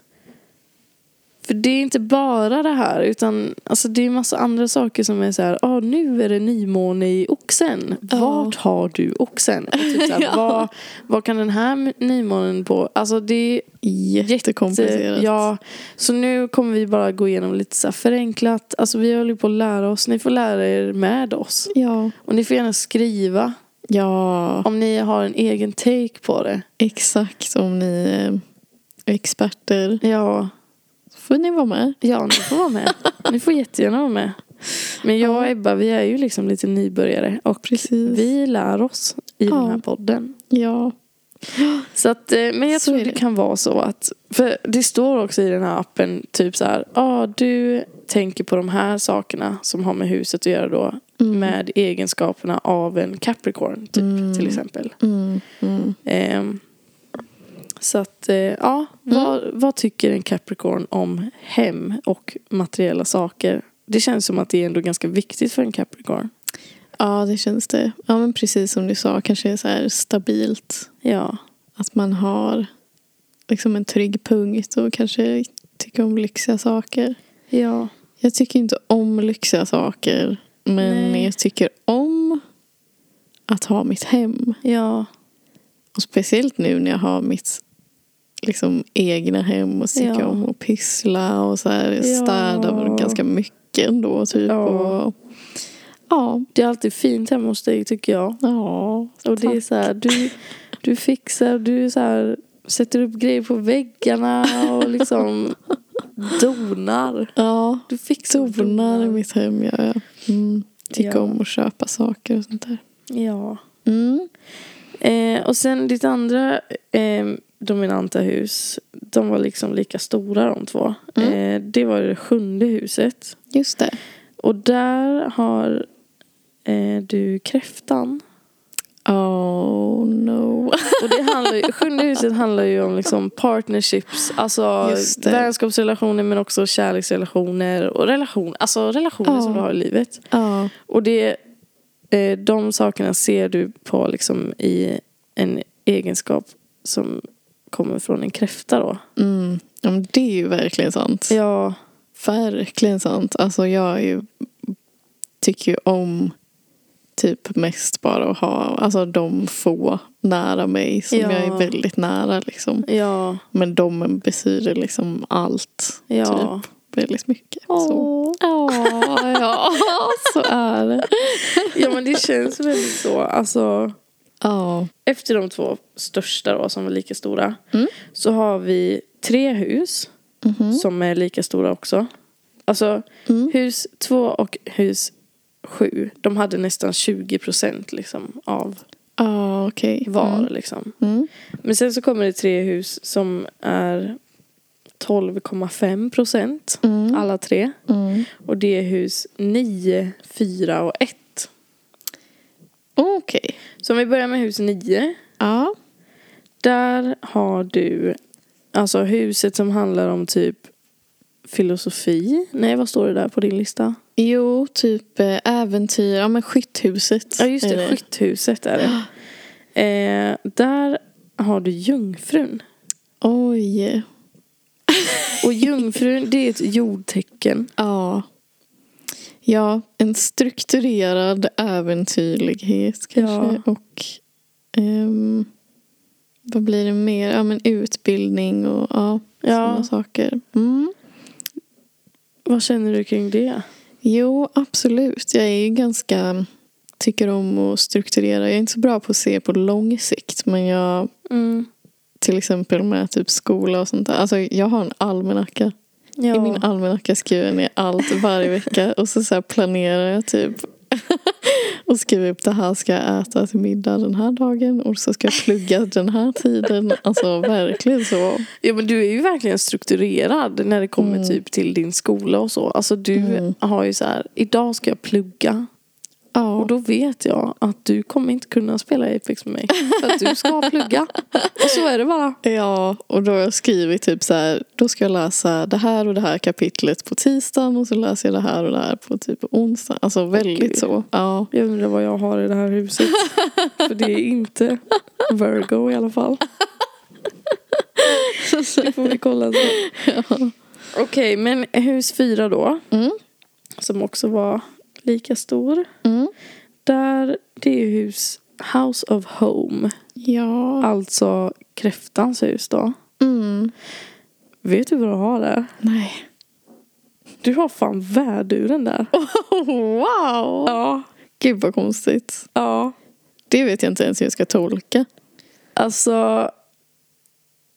För det är inte bara det här, utan alltså det är massa andra saker som är så här, ah, nu är det nymåne i oxen. Ja. Vart har du oxen? Och typ så här, Ja. vad, vad kan den här nymånen på? Alltså det är Jättekomplicerat. Ja, så nu kommer vi bara gå igenom lite så här förenklat. Alltså vi håller på att lära oss. Ni får lära er med oss. ja. Och ni får gärna skriva Ja, om ni har en egen take på det. exakt. Om ni är experter Ja, får ni vara med. ja ni får vara med. Ni får jättegärna vara med. Men jag och Ebba, vi är ju liksom lite nybörjare. Och Precis. vi lär oss i Ja. den här podden. Ja. Så att, eh, men jag Så tror det. det. kan vara så att, för det står också i den här appen typ så här, ja ah, du tänker på de här sakerna som har med huset att göra då. Mm. Med egenskaperna av en Capricorn typ Mm. till exempel. Mm. Mm. Så att, eh, ja, vad, vad tycker en Capricorn om hem och materiella saker? Det känns som att det är ändå ganska viktigt för en Capricorn. Ja, det känns det. Ja, men precis som du sa, kanske så här stabilt. Ja, Att man har liksom en trygg punkt och kanske tycker om lyxiga saker. ja. Jag tycker inte om lyxiga saker. Men Nej. jag tycker om att ha mitt hem. Ja. Och speciellt nu när jag har mitt liksom, egna hem och tycker Ja. om att pyssla och så här, Ja. städa ganska mycket ändå. Typ. Ja. Och, ja. Det är alltid fint hemma hos dig tycker jag. Ja. Och det är så här, du, du fixar, du så här, sätter upp grejer på väggarna och liksom donar. Ja. Du fixar och Donar i mitt hem gör jag. Mm. Tycker Ja. om att köpa saker och sånt där. Ja. Mm. Eh, och sen ditt andra eh, dominanta hus, de var liksom lika stora de två. Mm. Eh, det var det sjunde huset. Just det. Och där har eh, du kräftan. Oh no. Och det handlar ju, sjunde huset handlar ju om liksom partnerships, alltså vänskapsrelationer men också kärleksrelationer och relation, alltså relationer Ja. som du har i livet. Ja. Och det, eh, de sakerna ser du på liksom i en egenskap som kommer från en kräfta då. Mm. ja men det är ju verkligen sant. Ja, Verkligen sant. Alltså jag är ju, tycker ju om typ mest bara att ha alltså de få nära mig som Ja. jag är väldigt nära liksom. ja, Men de betyder liksom allt. ja. Typ väldigt mycket. Så. Åh. Ja, ja, så är det. Ja men det känns väldigt så. Alltså, Ja. efter de två största då som var lika stora Mm. så har vi tre hus Mhm. som är lika stora också. Alltså Mm. hus två och hus sju, de hade nästan 20 procent liksom av Ja, okej. var. Mm. Liksom. Mm. Men sen så kommer det tre hus som är 12,5 procent. Mm. Alla tre. Mm. Och det är hus 9, 4 och 1. Okej. Så om vi börjar med hus 9. Ja. Där har du alltså huset som handlar om typ filosofi. Nej, vad står det där på din lista? Jo, typ eh, äventyr. Ja, men skytthuset. Ja, just det. Skytthuset är det. Eh, där har du jungfrun. Oj. Och jungfrun, det är ett jordtecken. Ja. Ja, en strukturerad äventyrlighet kanske. Ja. Och ehm, vad blir det mer? Ja, men utbildning och ja, Ja. sådana saker. Mm. Vad känner du kring det? Jo, absolut. Jag är ju ganska... Tycker om att strukturera. Jag är inte så bra på att se på lång sikt. Men jag, Mm. till exempel med typ skola och sånt där. Alltså jag har en almanacka. Ja. I min almanacka skriver jag ner allt varje vecka. Och så, så planerar jag typ. och skriver upp det här ska jag äta till middag den här dagen. Och så ska jag plugga den här tiden. Alltså verkligen så. ja, men du är ju verkligen strukturerad när det kommer Mm. typ till din skola och så. Alltså du Mm. har ju så här, idag ska jag plugga. Ja. Och då vet jag att du kommer inte kunna spela Apex med mig. För att du ska plugga. Och så är det bara. Ja, och då har jag skrivit typ så här, då ska jag läsa det här och det här kapitlet på tisdagen och så läser jag det här och det här på typ onsdag. Alltså väldigt gud. så. Ja. Jag undrar vad jag har i det här huset. För det är inte Virgo i alla fall. Det får vi kolla sen. Okej, men hus fyra då. Mm. Som också var lika stor. Mm. Där, det är hus House of Home. Ja. Alltså kräftans hus då. Mm. Vet du vad du har där? Nej. Du har fan värduren där. wow! Ja. Gud vad konstigt. Ja. Det vet jag inte ens hur jag ska tolka. Alltså.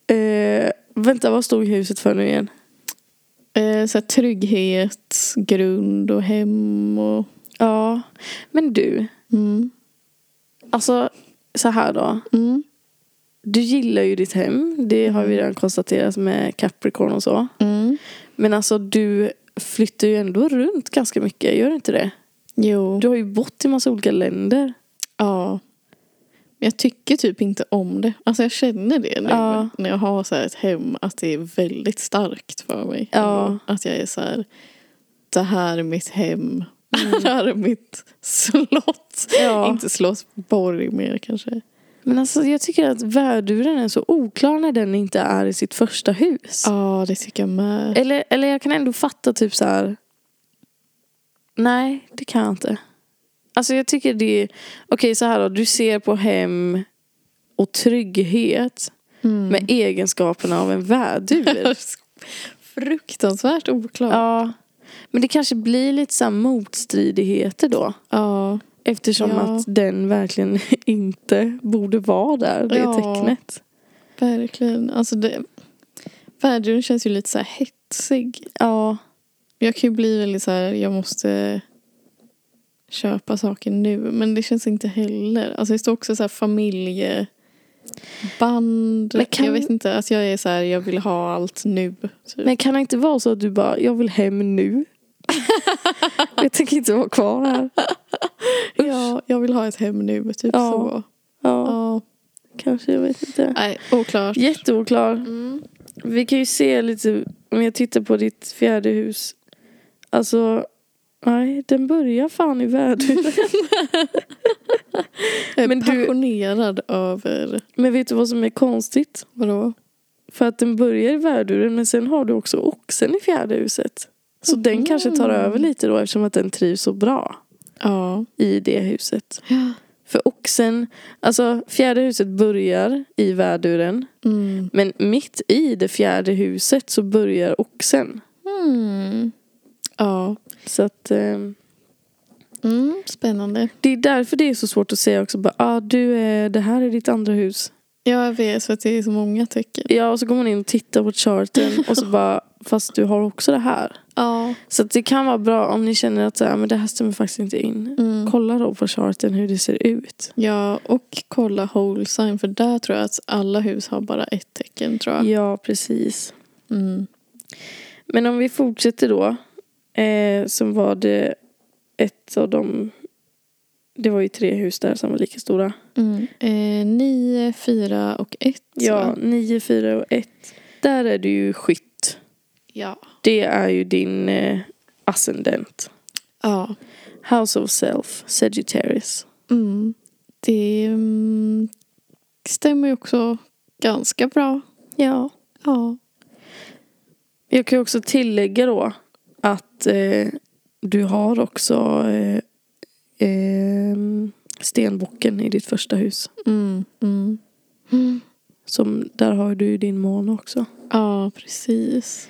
Eh, vänta, vad stod huset för nu igen? Eh, så här, trygghet, grund och hem och... Ja. Men du. Mm. Alltså så här då. Mm. Du gillar ju ditt hem. Det har vi redan konstaterat med Capricorn och så. Mm. Men alltså du flyttar ju ändå runt ganska mycket. Gör du inte det? Jo. Du har ju bott i massa olika länder. Ja. Jag tycker typ inte om det. Alltså jag känner det nu Ja. när jag har så ett hem. Att det är väldigt starkt för mig. Ja. Att jag är så här. Det här är mitt hem. Det här är mitt slott. Ja. Inte slott, borg mer kanske. Men alltså jag tycker att värduren är så oklar när den inte är i sitt första hus. Ja, det tycker jag med. Eller, eller jag kan ändå fatta typ så här Nej, det kan jag inte. Alltså jag tycker det är... Okej, så här då. Du ser på hem och trygghet Mm. med egenskaperna av en värdur. Fruktansvärt oklart. ja. Men det kanske blir lite så motstridigheter då. Ja. Eftersom Ja. att den verkligen inte borde vara där, det Ja. tecknet. Verkligen. Alltså det, värduren känns ju lite så hetsig. Ja. Jag kan ju bli väldigt så här, jag måste köpa saker nu. Men det känns inte heller. Alltså det står också så här familjeband. Kan- Jag vet inte, att jag är så här, jag vill ha allt nu. Typ. Men kan det inte vara så att du bara, jag vill hem nu? jag tänker inte vara kvar här. ja, jag vill ha ett hem nu, typ Ja. så. Ja, Ja. kanske, jag vet inte. Nej, oklart. Jätteoklar. Mm. Vi kan ju se lite, om jag tittar på ditt fjärde hus. Alltså, nej, den börjar fan i värduren. Jag är Men du- passionerad över, Men vet du vad som är konstigt? vadå? För att den börjar i värduren men sen har du också oxen i fjärde huset. Så den kanske tar över lite då eftersom att den trivs så bra Ja. i det huset. Ja. För oxen, alltså fjärde huset börjar i värduren. Mm. Men mitt i det fjärde huset så börjar oxen. Mm. Ja. Så att ehm, Mm. Spännande. det är därför det är så svårt att säga också. Bara, ah, du är, det här är ditt andra hus. Ja, jag vet för att det är så många tecken. Ja, och så går man in och tittar på charten och så bara, fast du har också det här. Ja. Så det kan vara bra om ni känner att så här, men det här stämmer faktiskt inte in. Mm. Kolla då på charten hur det ser ut. Ja, och kolla whole sign för där tror jag att alla hus har bara ett tecken tror jag. Ja, precis. Mm. Men om vi fortsätter då. Eh, som var det ett av de... Det var ju tre hus där som var lika stora. Mm. Eh, nio, fyra och ett. Ja, va? nio, fyra och ett. Där är du ju skytt. ja. Det är ju din eh, ascendent. Ja. House of Self, Sagittarius. Mm. Det mm, stämmer ju också ganska bra. Ja. Ja. Jag kan ju också tillägga då att eh, du har också eh, eh, stenbocken i ditt första hus. Mm. Mm. Som, där har du din måne också. Ja, precis.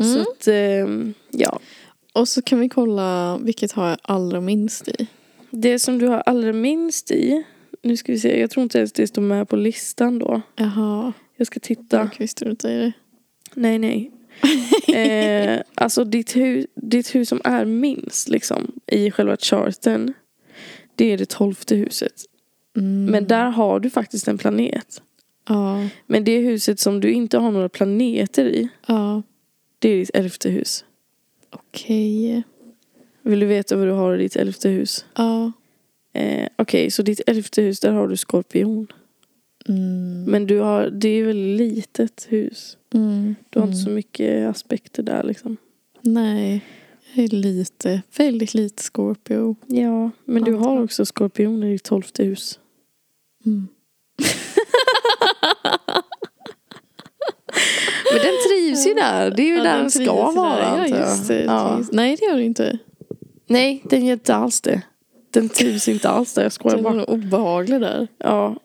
Mm. Så att, eh, ja. Och så kan vi kolla vilket har jag allra minst i. Det som du har allra minst i, nu ska vi se, jag tror inte ens det står med på listan då. Jaha, Jag ska titta. jag visste inte i det. Nej, nej. eh, alltså ditt, hu- ditt hus som är minst liksom i själva charten. Det är det tolfte huset. Mm. Men där har du faktiskt en planet. Ja, Men det huset som du inte har några planeter i. ja. Det är ditt elfte hus. Okej. Vill du veta vad du har i ditt elfte hus? Ja. Eh, Okej, så ditt elfte hus där har du skorpion. Mm. Men du har, det är väldigt litet hus. Mm. Du har Mm. inte så mycket aspekter där liksom. Nej, jag är lite, väldigt lite Scorpio. Ja, men du har också skorpion i ditt tolfte hus. Mm. Men den trivs ju där. Det är ju Ja, där den ska vara. Ja, just det. Ja. Trivs. Nej, det gör det inte. Nej, den gör inte alls det. Den trivs inte alls där. Jag skojar Den är bara. obehaglig där. Ja,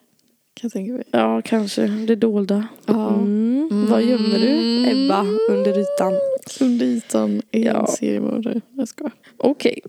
Kan tänka mig. ja, kanske. Det dolda. Ja. Mm. Mm. Vad gömmer du, Ebba, under ytan? Under ytan är Ja. en seriemördare. Jag skojar. Okej.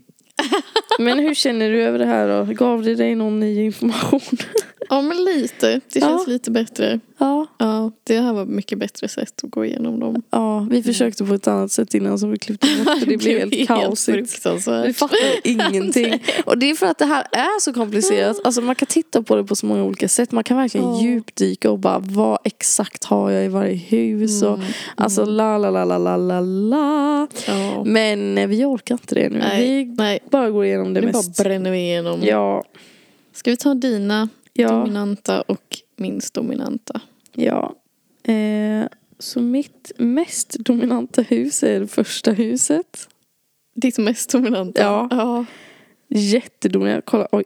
Men hur känner du över det här då? Gav det dig någon ny information? Ja, men lite. Det känns lite bättre. Ja. Ja, det här var mycket bättre sätt att gå igenom dem. Ja, vi försökte på ett annat sätt innan som vi klippte bort för det blev helt kaosigt. Vi fruktansvärt. fattar ingenting. Och det är för att det här är så komplicerat. Alltså man kan titta på det på så många olika sätt. Man kan verkligen Ja. djupdyka och bara vad exakt har jag i varje hus och Mm. alltså la la la la la la la. Ja. Men eh, vi orkar inte det nu. Nej, Vi nej. bara går igenom det Nu bara mest. bränner vi igenom. Ja, Ska vi ta dina ja, dominanta och minst dominanta? ja. Eh, så mitt mest dominanta hus är det första huset. Ditt mest dominanta? Ja. ja. Jättedominant. Kolla, oj.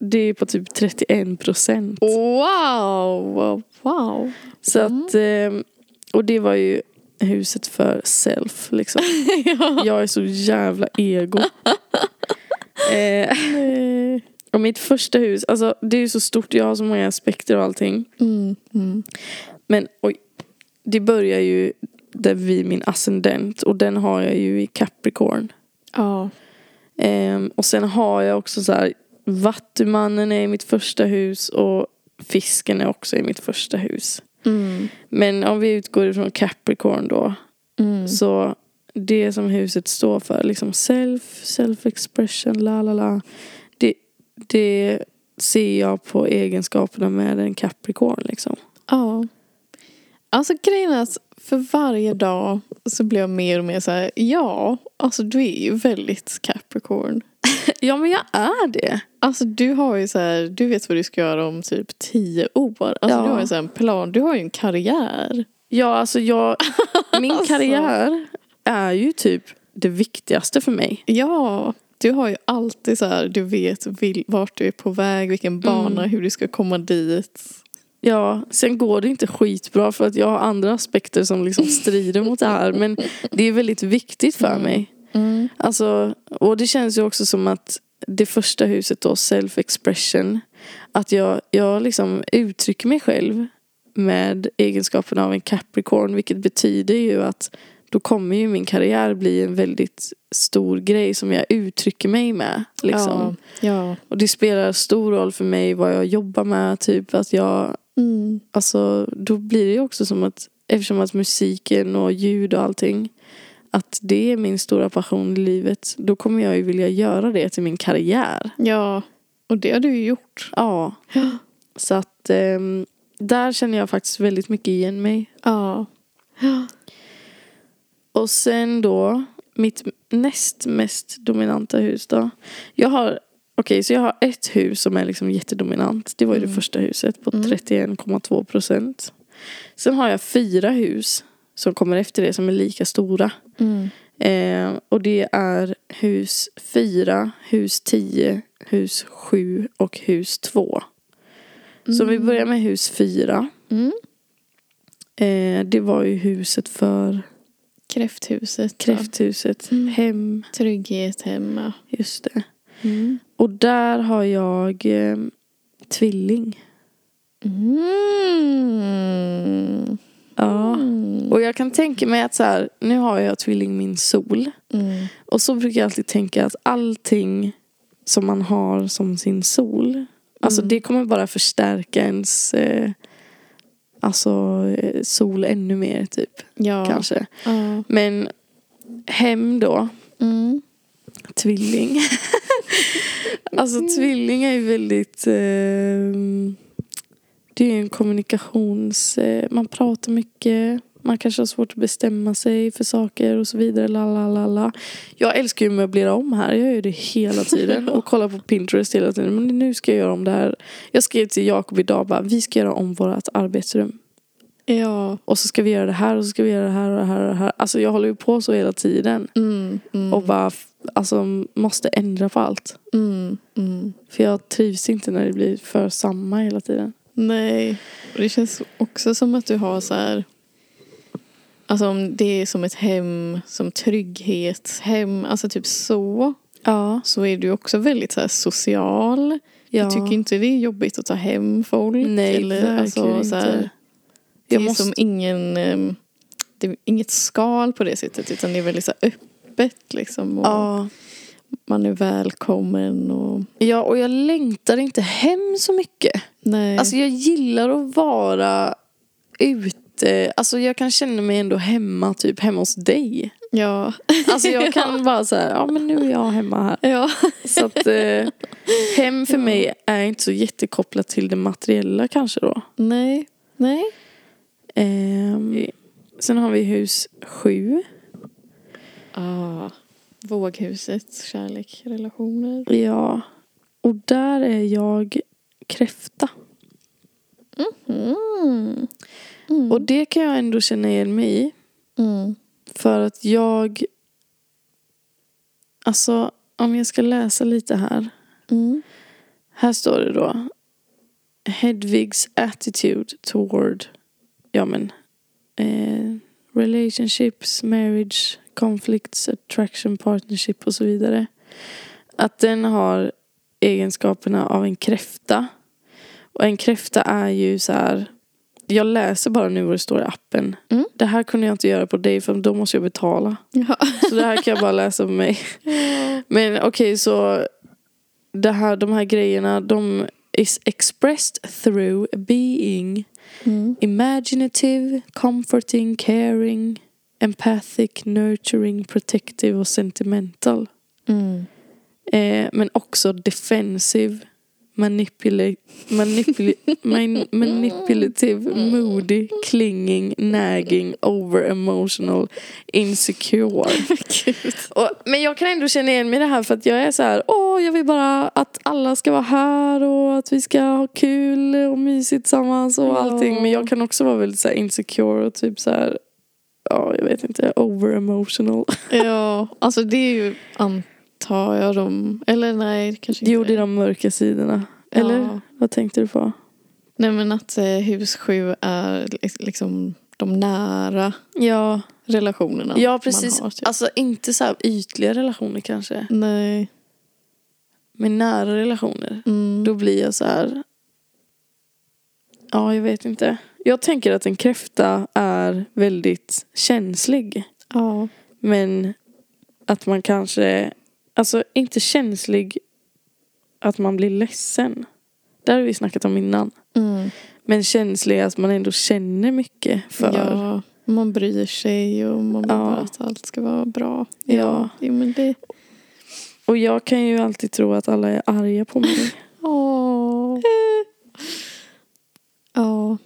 Det är på typ 31 procent. Wow, wow. Så Mm. att, eh, och det var ju huset för self liksom. ja. Jag är så jävla ego. eh, Nej. Och mitt första hus, alltså det är ju så stort, jag har så många aspekter och allting. Mm, mm. Men oj, det börjar ju där vid min ascendent och den har jag ju i Capricorn. Ja. Ehm, och sen har jag också så här, Vattumannen är i mitt första hus och fisken är också i mitt första hus. Mm. Men om vi utgår ifrån Capricorn då, Mm. så det som huset står för, liksom self, self-expression, la la la. Det, ser jag på egenskaperna med en Capricorn liksom. Ja. Alltså grejen är att för varje dag så blir jag mer och mer så här, ja, alltså du är ju väldigt Capricorn. Ja men jag är det. Alltså du har ju så här, du vet vad du ska göra om typ tio år. Alltså Ja. du har ju så här en plan, du har ju en karriär. Ja alltså jag, min Alltså. karriär är ju typ det viktigaste för mig. Ja, du har ju alltid så här, du vet vil- vart du är på väg, vilken bana, hur du ska komma dit. Ja, sen går det inte skitbra för att jag har andra aspekter som liksom strider mot det här. Men det är väldigt viktigt för mig. Mm. Alltså, och det känns ju också som att det första huset då, self-expression. Att jag, jag liksom uttrycker mig själv med egenskaperna av en Capricorn. Vilket betyder ju att då kommer ju min karriär bli en väldigt stor grej som jag uttrycker mig med. Liksom. Ja, ja. Och det spelar stor roll för mig vad jag jobbar med. Typ att jag Mm. Alltså då blir det ju också som att eftersom att musiken och ljud och allting att det är min stora passion i livet då kommer jag ju vilja göra det till min karriär. ja. Och det har du ju gjort. Ja. Så att ehm, där känner jag faktiskt väldigt mycket igen mig. Ja. Och sen då mitt näst mest dominanta hus då. Jag har Okej, så jag har ett hus som är liksom jättedominant. Det var ju det Mm. första huset på Mm. 31,2 procent. Sen har jag fyra hus som kommer efter det som är lika stora. Mm. Eh, och det är hus 4, hus 10, hus 7 och hus 2. Så vi börjar med hus 4. Mm. Eh, det var ju huset för Kräfthuset. kräfthuset. Mm. Hem, Trygghet hemma. just det. Mm. Och där har jag eh, tvilling. Mm. Ja. Mm. Och jag kan tänka mig att så här, nu har jag tvilling min sol. Mm. Och så brukar jag alltid tänka att allting som man har som sin sol. Alltså Mm. det kommer bara förstärka ens eh, alltså, eh, sol ännu mer typ. Ja. Kanske. Ja. Men hem då. Mm. Tvilling. alltså tvilling är ju väldigt... Eh, det är ju en kommunikations... Eh, man pratar mycket. Man kanske har svårt att bestämma sig för saker och så vidare. Lalalala. Jag älskar ju att möblera om här. Jag gör det hela tiden. Och kollar på Pinterest hela tiden. Men nu ska jag göra om det här. Jag skrev till Jakob idag bara. Vi ska göra om vårt arbetsrum. Ja. Och så ska vi göra det här och så ska vi göra det här och det här och det här. Alltså jag håller ju på så hela tiden. Mm. Mm. Och bara alltså, måste ändra på allt. Mm. Mm. För jag trivs inte när det blir för samma hela tiden. Nej. Det känns också som att du har så här... Alltså om det är som ett hem, som trygghetshem, alltså typ så. Ja. Så är du också väldigt så social. ja. Jag tycker inte det är jobbigt att ta hem folk. Nej, eller, alltså, så här, inte. Det Jag är måste- som ingen... ehm, Det är inget skal på det sättet utan det är väldigt så öppet liksom. Och Ja. Man är välkommen och... ja, och jag längtar inte hem så mycket. Nej. Alltså jag gillar att vara ute. Alltså jag kan känna mig ändå hemma, typ hemma hos dig. ja. Alltså jag kan bara säga, ja men nu är jag hemma här. ja. Så att eh, hem för mig är inte så jättekopplat till det materiella kanske då. Nej. Nej. Ehm, sen har vi hus sju. Ah. Våghuset, kärlek, relationer. Ja. Och där är jag kräfta. Mm. Mm. Och det kan jag ändå känna igen mig i. Mm. För att jag... Alltså, om jag ska läsa lite här. Mm. Här står det då. Hedvigs attitude toward... Ja men... Eh, relationships, marriage, conflicts, attraction, partnership och så vidare. Att den har egenskaperna av en kräfta. Och en kräfta är ju så här. Jag läser bara nu vad det står i appen. Mm. Det här kunde jag inte göra på dig för då måste jag betala. Ja. Så det här kan jag bara läsa på mig. Men okej så det här, de här grejerna de is expressed through being Mm. imaginative, comforting, caring, empathic, nurturing, protective och sentimental. Mm. Eh, men också defensive, manipula- manipula- man- manipulative, moody, clinging, nagging, over emotional, insecure. Och, men jag kan ändå känna igen mig i det här för att jag är så här, åh jag vill bara att alla ska vara här och att vi ska ha kul och mysigt tillsammans och Ja. allting. Men jag kan också vara väldigt så här insecure och typ så här, ja jag vet inte, over emotional. Ja, alltså det är ju antar jag de, eller nej kanske inte Jo det är de mörka sidorna. Eller Ja. vad tänkte du på? Nej men att eh, hus sju är li- liksom de nära Ja, relationerna ja man precis. har, typ. Alltså inte så här ytliga relationer kanske. Nej. Men nära relationer. Mm. Då blir jag så här. Ja, jag vet inte. Jag tänker att en kräfta är väldigt känslig. Ja. Men att man kanske, alltså inte känslig att man blir ledsen. Det har vi snackat om innan. Mm. Men känslig att man ändå känner mycket för. Ja, man bryr sig och man vill Ja. bara att allt ska vara bra. Ja. Jo, men det... Och jag kan ju alltid tro att alla är arga på mig. Åh. Ja.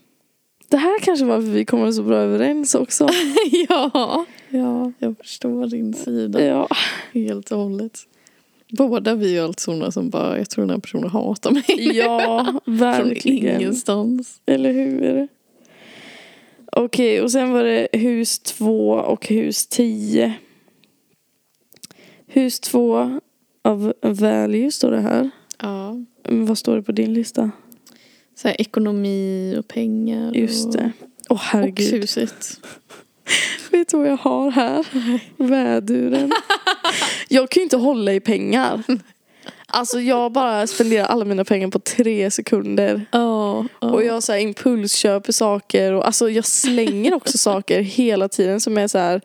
Det här kanske var för vi kommer så bra överens också. ja. Ja, jag förstår din sida Ja, helt och hållet. Båda vi är alltså sådana som bara, jag tror den här personen hatar mig. ja Från verkligen. ingenstans. Eller hur? Okej, och sen var det hus två och hus tio. Hus två av value står det här. Ja. Vad står det på din lista? Så här, ekonomi och pengar. Just och, det. Åh Och herregud. huset. Vet du vad jag har här? Väduren. Jag kan ju inte hålla i pengar. Alltså jag bara spenderar alla mina pengar på tre sekunder. Ja. ja. Och jag så här impulsköper saker och alltså jag slänger också saker hela tiden som är så här.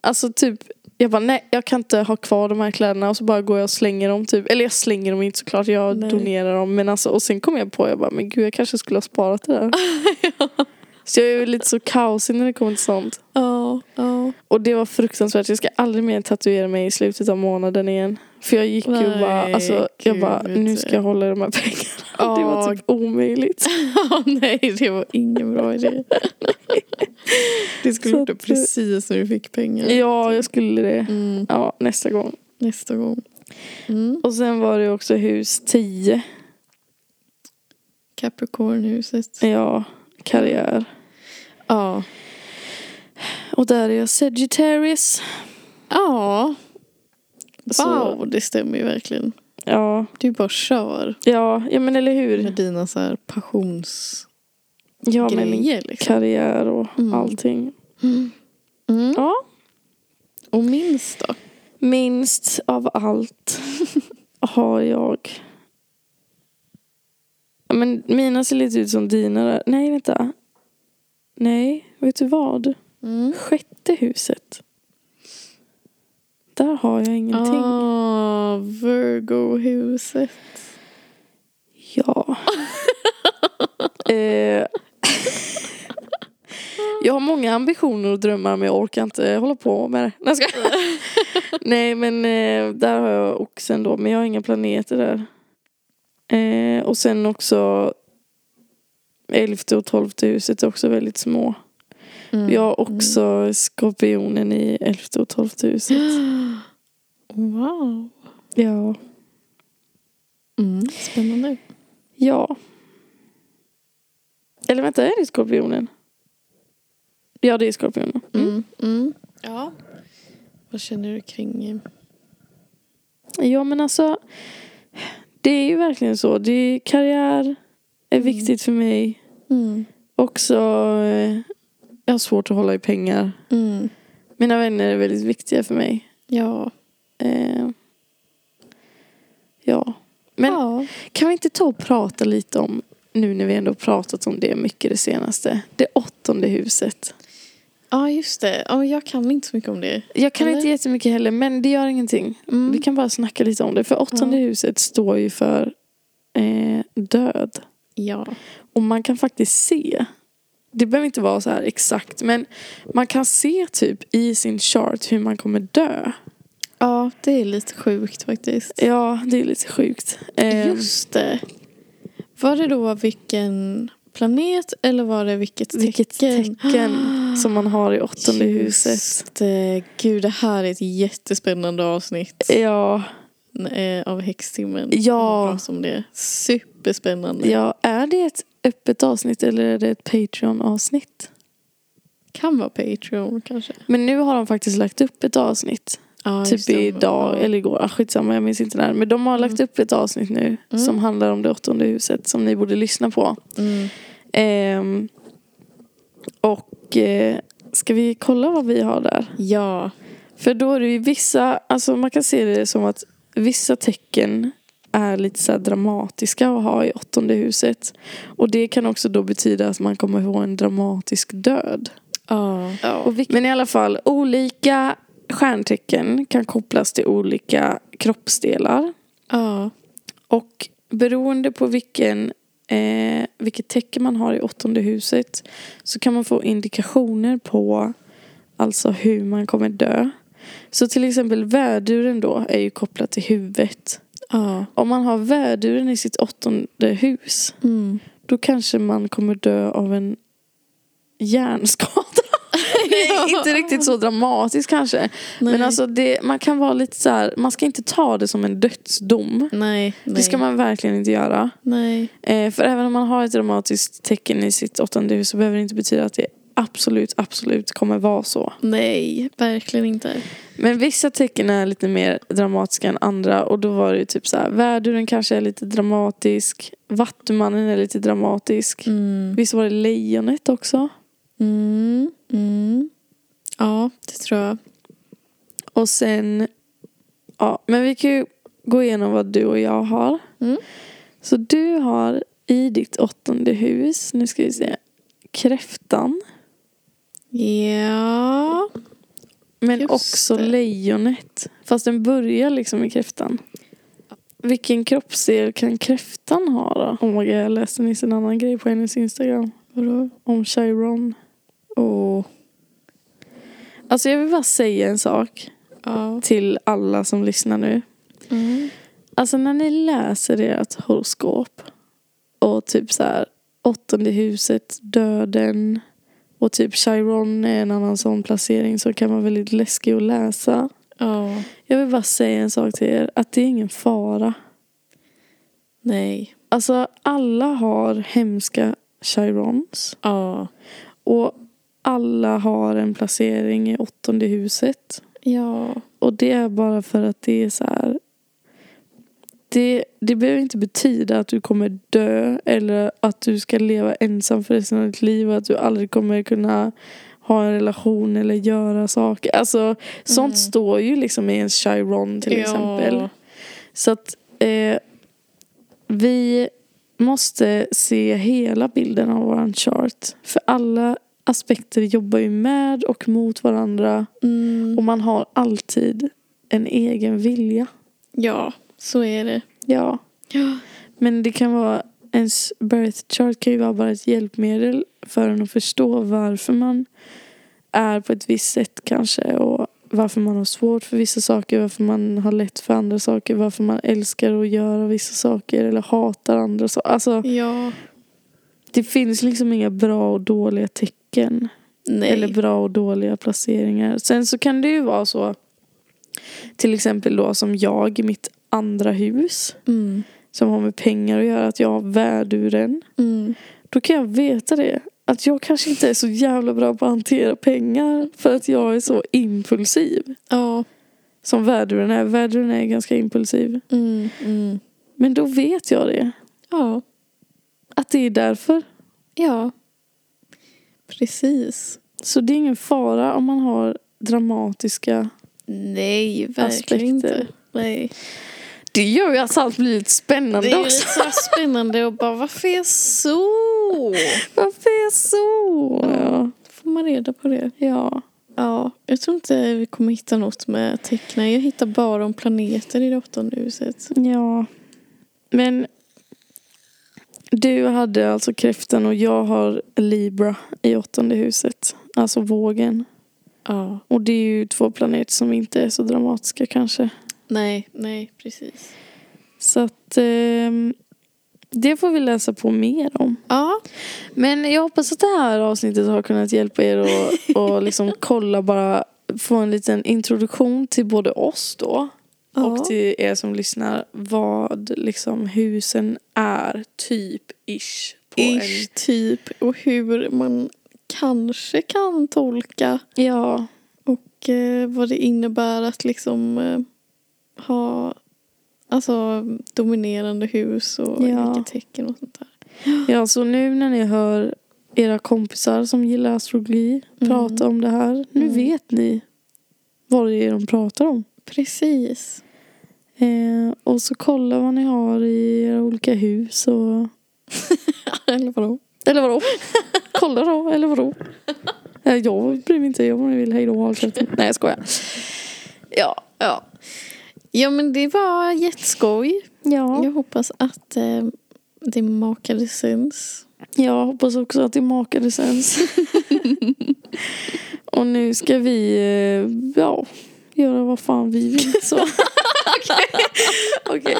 Alltså typ jag bara nej jag kan inte ha kvar de här kläderna och så bara går jag och slänger dem typ. Eller jag slänger dem inte såklart, jag Nej. donerar dem. Men alltså och sen kom jag på jag bara men gud jag kanske skulle ha sparat det där. Så jag är ju lite så kaosig när det kommer till sånt. Ja. Ja. Och det var fruktansvärt. Jag ska aldrig mer tatuera mig i slutet av månaden igen. För jag gick ju och bara, Nej, alltså, jag bara, nu ska jag hålla de här pengarna. Det var typ omöjligt. Nej, det var ingen bra idé. Det skulle gjort det att- precis när du fick pengar. Ja, jag skulle det. Mm, Ja, nästa gång. nästa gång. Mm. Och sen var det också hus 10. Capricornhuset. Ja, karriär. Ja. Och där är jag Sagittarius. Ja. Så- Wow, det stämmer ju verkligen. Ja, Du bara kör ja, ja men eller hur. med dina så här passionsgrejer. Ja, men liksom. karriär och Mm. allting. Mm. Ja, Och minst då? minst av allt har jag. Ja, Men mina ser lite ut som dina där. Nej, vänta. Nej, vet du vad? Mm. Sjätte huset. Där har jag ingenting. Ah, Virgo-huset. Ja. eh, jag har många ambitioner och drömmar men jag orkar inte hålla på med det. Nej, skojar. Nej men eh, där har jag oxen då men jag har inga planeter där. Eh, och sen också elfte och tolfte huset är också väldigt små. Mm. Jag har också skorpionen i elfte och tolfte huset. Wow. Ja. Mm. Spännande. Ja. Eller vänta, är det skorpionen? Ja, det är skorpionen. Mm. Mm. Mm. Ja. Vad känner du kring... eh, Ja, men alltså. Det är ju verkligen så. Det är, karriär är Mm. viktigt för mig. Mm. Också eh, Jag har svårt att hålla i pengar. Mm. Mina vänner är väldigt viktiga för mig. Ja. Eh, ja. Men ja. kan vi inte ta och prata lite om, nu när vi ändå pratat om det mycket det senaste, det åttonde huset. ja, just det. Ja, jag kan inte så mycket om det. Jag kan Eller? inte jättemycket heller, men det gör ingenting. Mm. Vi kan bara snacka lite om det. För åttonde Ja. huset står ju för eh, död. Ja. Och man kan faktiskt se, det behöver inte vara så här exakt, men man kan se typ i sin chart hur man kommer dö. ja, det är lite sjukt faktiskt. Ja, det är lite sjukt. Eh, Just det. Var det då vilken planet eller var det vilket tecken? vilket tecken som man har i åttonde huset. Just det. Gud, det här är ett jättespännande avsnitt Ja, eh, av Häxtimmen. Ja. Prata om det. Superspännande. ja, är det ett öppet avsnitt eller är det ett Patreon-avsnitt? Kan vara Patreon kanske. Men nu har de faktiskt lagt upp ett avsnitt. Just typ idag eller igår. Ah, skitsamma, jag minns inte när. Men de har lagt upp ett avsnitt nu Mm. som handlar om det åttonde huset som ni borde lyssna på. Mm. Ehm, och eh, ska vi kolla vad vi har där? Ja. För då är det ju vissa, alltså man kan se det som att vissa tecken är lite så dramatiska att ha i åttonde huset. Och det kan också då betyda att man kommer få en dramatisk död. Ja. Men i alla fall, olika stjärntecken kan kopplas till olika kroppsdelar. Ja. Och beroende på vilken, eh, vilket tecken man har i åttonde huset så kan man få indikationer på alltså hur man kommer dö. Så till exempel väduren då är ju kopplat till huvudet. Ja. Om man har väduren i sitt åttonde hus Mm. då kanske man kommer dö av en hjärnskada. Nej, inte riktigt så dramatiskt kanske. Men Nej. alltså det, man kan vara lite så här, man ska inte ta det som en dödsdom. Nej. Det ska man verkligen inte göra. Nej. Eh, för även om man har ett dramatiskt tecken i sitt åttonde hus så behöver det inte betyda att det absolut, absolut kommer vara så. Nej, verkligen inte. Men vissa tecken är lite mer dramatiska än andra och då var det ju typ så här, väduren kanske är lite dramatisk, vattumannen är lite dramatisk. Mm. Visst var det lejonet också? Mm. Mm. Ja, det tror jag. Och sen, ja, men vi kan ju gå igenom vad du och jag har. Mm. Så du har i ditt åttonde hus, nu ska vi se, kräftan. Ja. Men Just också det. lejonet. Fast den börjar liksom i kräftan. Vilken kroppsdel kan kräftan ha då? Oh my god, jag läste nyss en annan grej på hennes Instagram. Vadå? Om Chiron. Åh. Alltså jag vill bara säga en sak Ja. till alla som lyssnar nu. Mm. Alltså när ni läser ert horoskop och typ så här åttonde huset, döden och typ Chiron är en annan sån placering som kan vara väldigt läskig att läsa. Ja. Jag vill bara säga en sak till er, att det är ingen fara. Nej. Alltså alla har hemska Chirons Ja. och alla har en placering i åttonde huset. Ja. Och det är bara för att det är så här. Det, det behöver inte betyda att du kommer dö eller att du ska leva ensam för resten av ditt liv och att du aldrig kommer kunna ha en relation eller göra saker. Alltså sånt Mm. står ju liksom i en Chiron till Ja. exempel. Så att eh, vi måste se hela bilden av våran chart. För alla aspekter jobbar ju med och mot varandra. Mm. Och man har alltid en egen vilja. Ja, så är det. Ja. Ja. Men det kan vara, ens birth chart kan ju vara bara ett hjälpmedel för en att förstå varför man är på ett visst sätt kanske. Och varför man har svårt för vissa saker, varför man har lätt för andra saker, varför man älskar att göra vissa saker eller hatar andra saker. Alltså, Ja. det finns liksom inga bra och dåliga tecken. Nej. Eller bra och dåliga placeringar. Sen så kan det ju vara så. Till exempel då som jag i mitt andra hus. Mm. Som har med pengar att göra. Att jag har värduren. Mm. Då kan jag veta det. Att jag kanske inte är så jävla bra på att hantera pengar. För att jag är så impulsiv. Ja. Som värduren är. Värduren är ganska impulsiv. Mm. Mm. Men då vet jag det. Ja. Att det är därför. Ja. Precis. Så det är ingen fara om man har dramatiska... Nej, verkligen Aspekter. inte. Nej. Det gör ju att allt blir lite spännande Det är också. lite så spännande och bara varför är jag så? Varför är jag så? Ja. Får man reda på det? ja. Ja, jag tror inte vi kommer hitta något med tecknen. Jag hittar bara om planeter i det åttonde huset. Ja. Men du hade alltså kräftan och jag har Libra i åttonde huset. Alltså vågen. Ja. Och det är ju två planeter som inte är så dramatiska kanske. Nej, nej, precis. Så att ehm, det får vi läsa på mer om. Ja. Men jag hoppas att det här avsnittet har kunnat hjälpa er att och liksom kolla bara, få en liten introduktion till både oss då Ja. och till er som lyssnar vad liksom husen är, typ ish. På Ish, typ. Och hur man kanske kan tolka En, ja, och eh, vad det innebär att liksom eh, ha alltså dominerande hus och Ja. olika tecken och sånt där. ja, så nu när ni hör era kompisar som gillar astrologi Mm. prata om det här, nu Mm. vet ni vad det är de pratar om. Precis. Eh, och så kolla vad ni har i era olika hus och Eller vadå? Eller vadå? Kolla då, eller vadå? Eh, Jag bryr mig inte, jag om ni vill. Hej då, håll. Nej jag skojar. Ja, Ja. Ja men det var jätteskoj. ja. Jag hoppas att eh, det makade sens. Jag hoppas också att det makade sens. Och nu ska vi, eh, ja, göra vad fan vi vill. Så. Okej.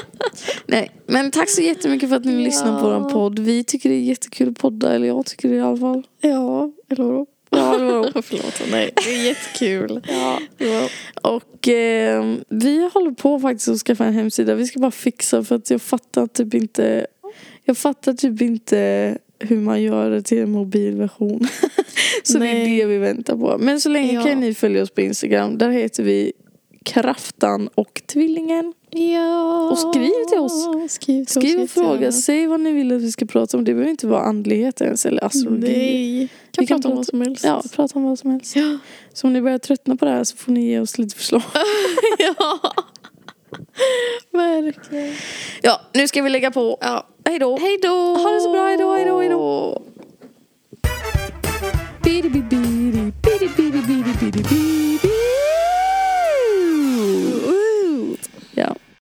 Nej, men tack så jättemycket för att ni Ja. lyssnar på vår podd. Vi tycker det är jättekul att podda, eller jag tycker det i alla fall. Ja, eller vadå? Ja? Förlåt, nej. Det är jättekul. Ja. Ja. Och eh, vi håller på faktiskt att skaffa en hemsida. Vi ska bara fixa för att jag fattar typ inte. Jag fattar typ inte hur man gör det till en mobilversion. så det är Nej. det vi väntar på. Men så länge Ja. kan ni följa oss på Instagram. Där heter vi Kraftan och Tvillingen. Ja. Och skriv till oss. Skriv, till skriv och fråga. Säg vad ni vill att vi ska prata om. Det behöver inte vara andlighet ens eller alltså, astrologi. Nej. Kan vi kan prata om vad som helst. Ja, prata om vad som helst. Ja. Så om ni börjar tröttna på det här så får ni ge oss lite förslag. ja. Verkligen. Ja, nu ska vi lägga på. Ja. Hej då. Hej då. Ha det så bra. Hej då, hej då, hej då. Bidi, bidi, bidi, bidi, bidi, bidi, bidi, bidi.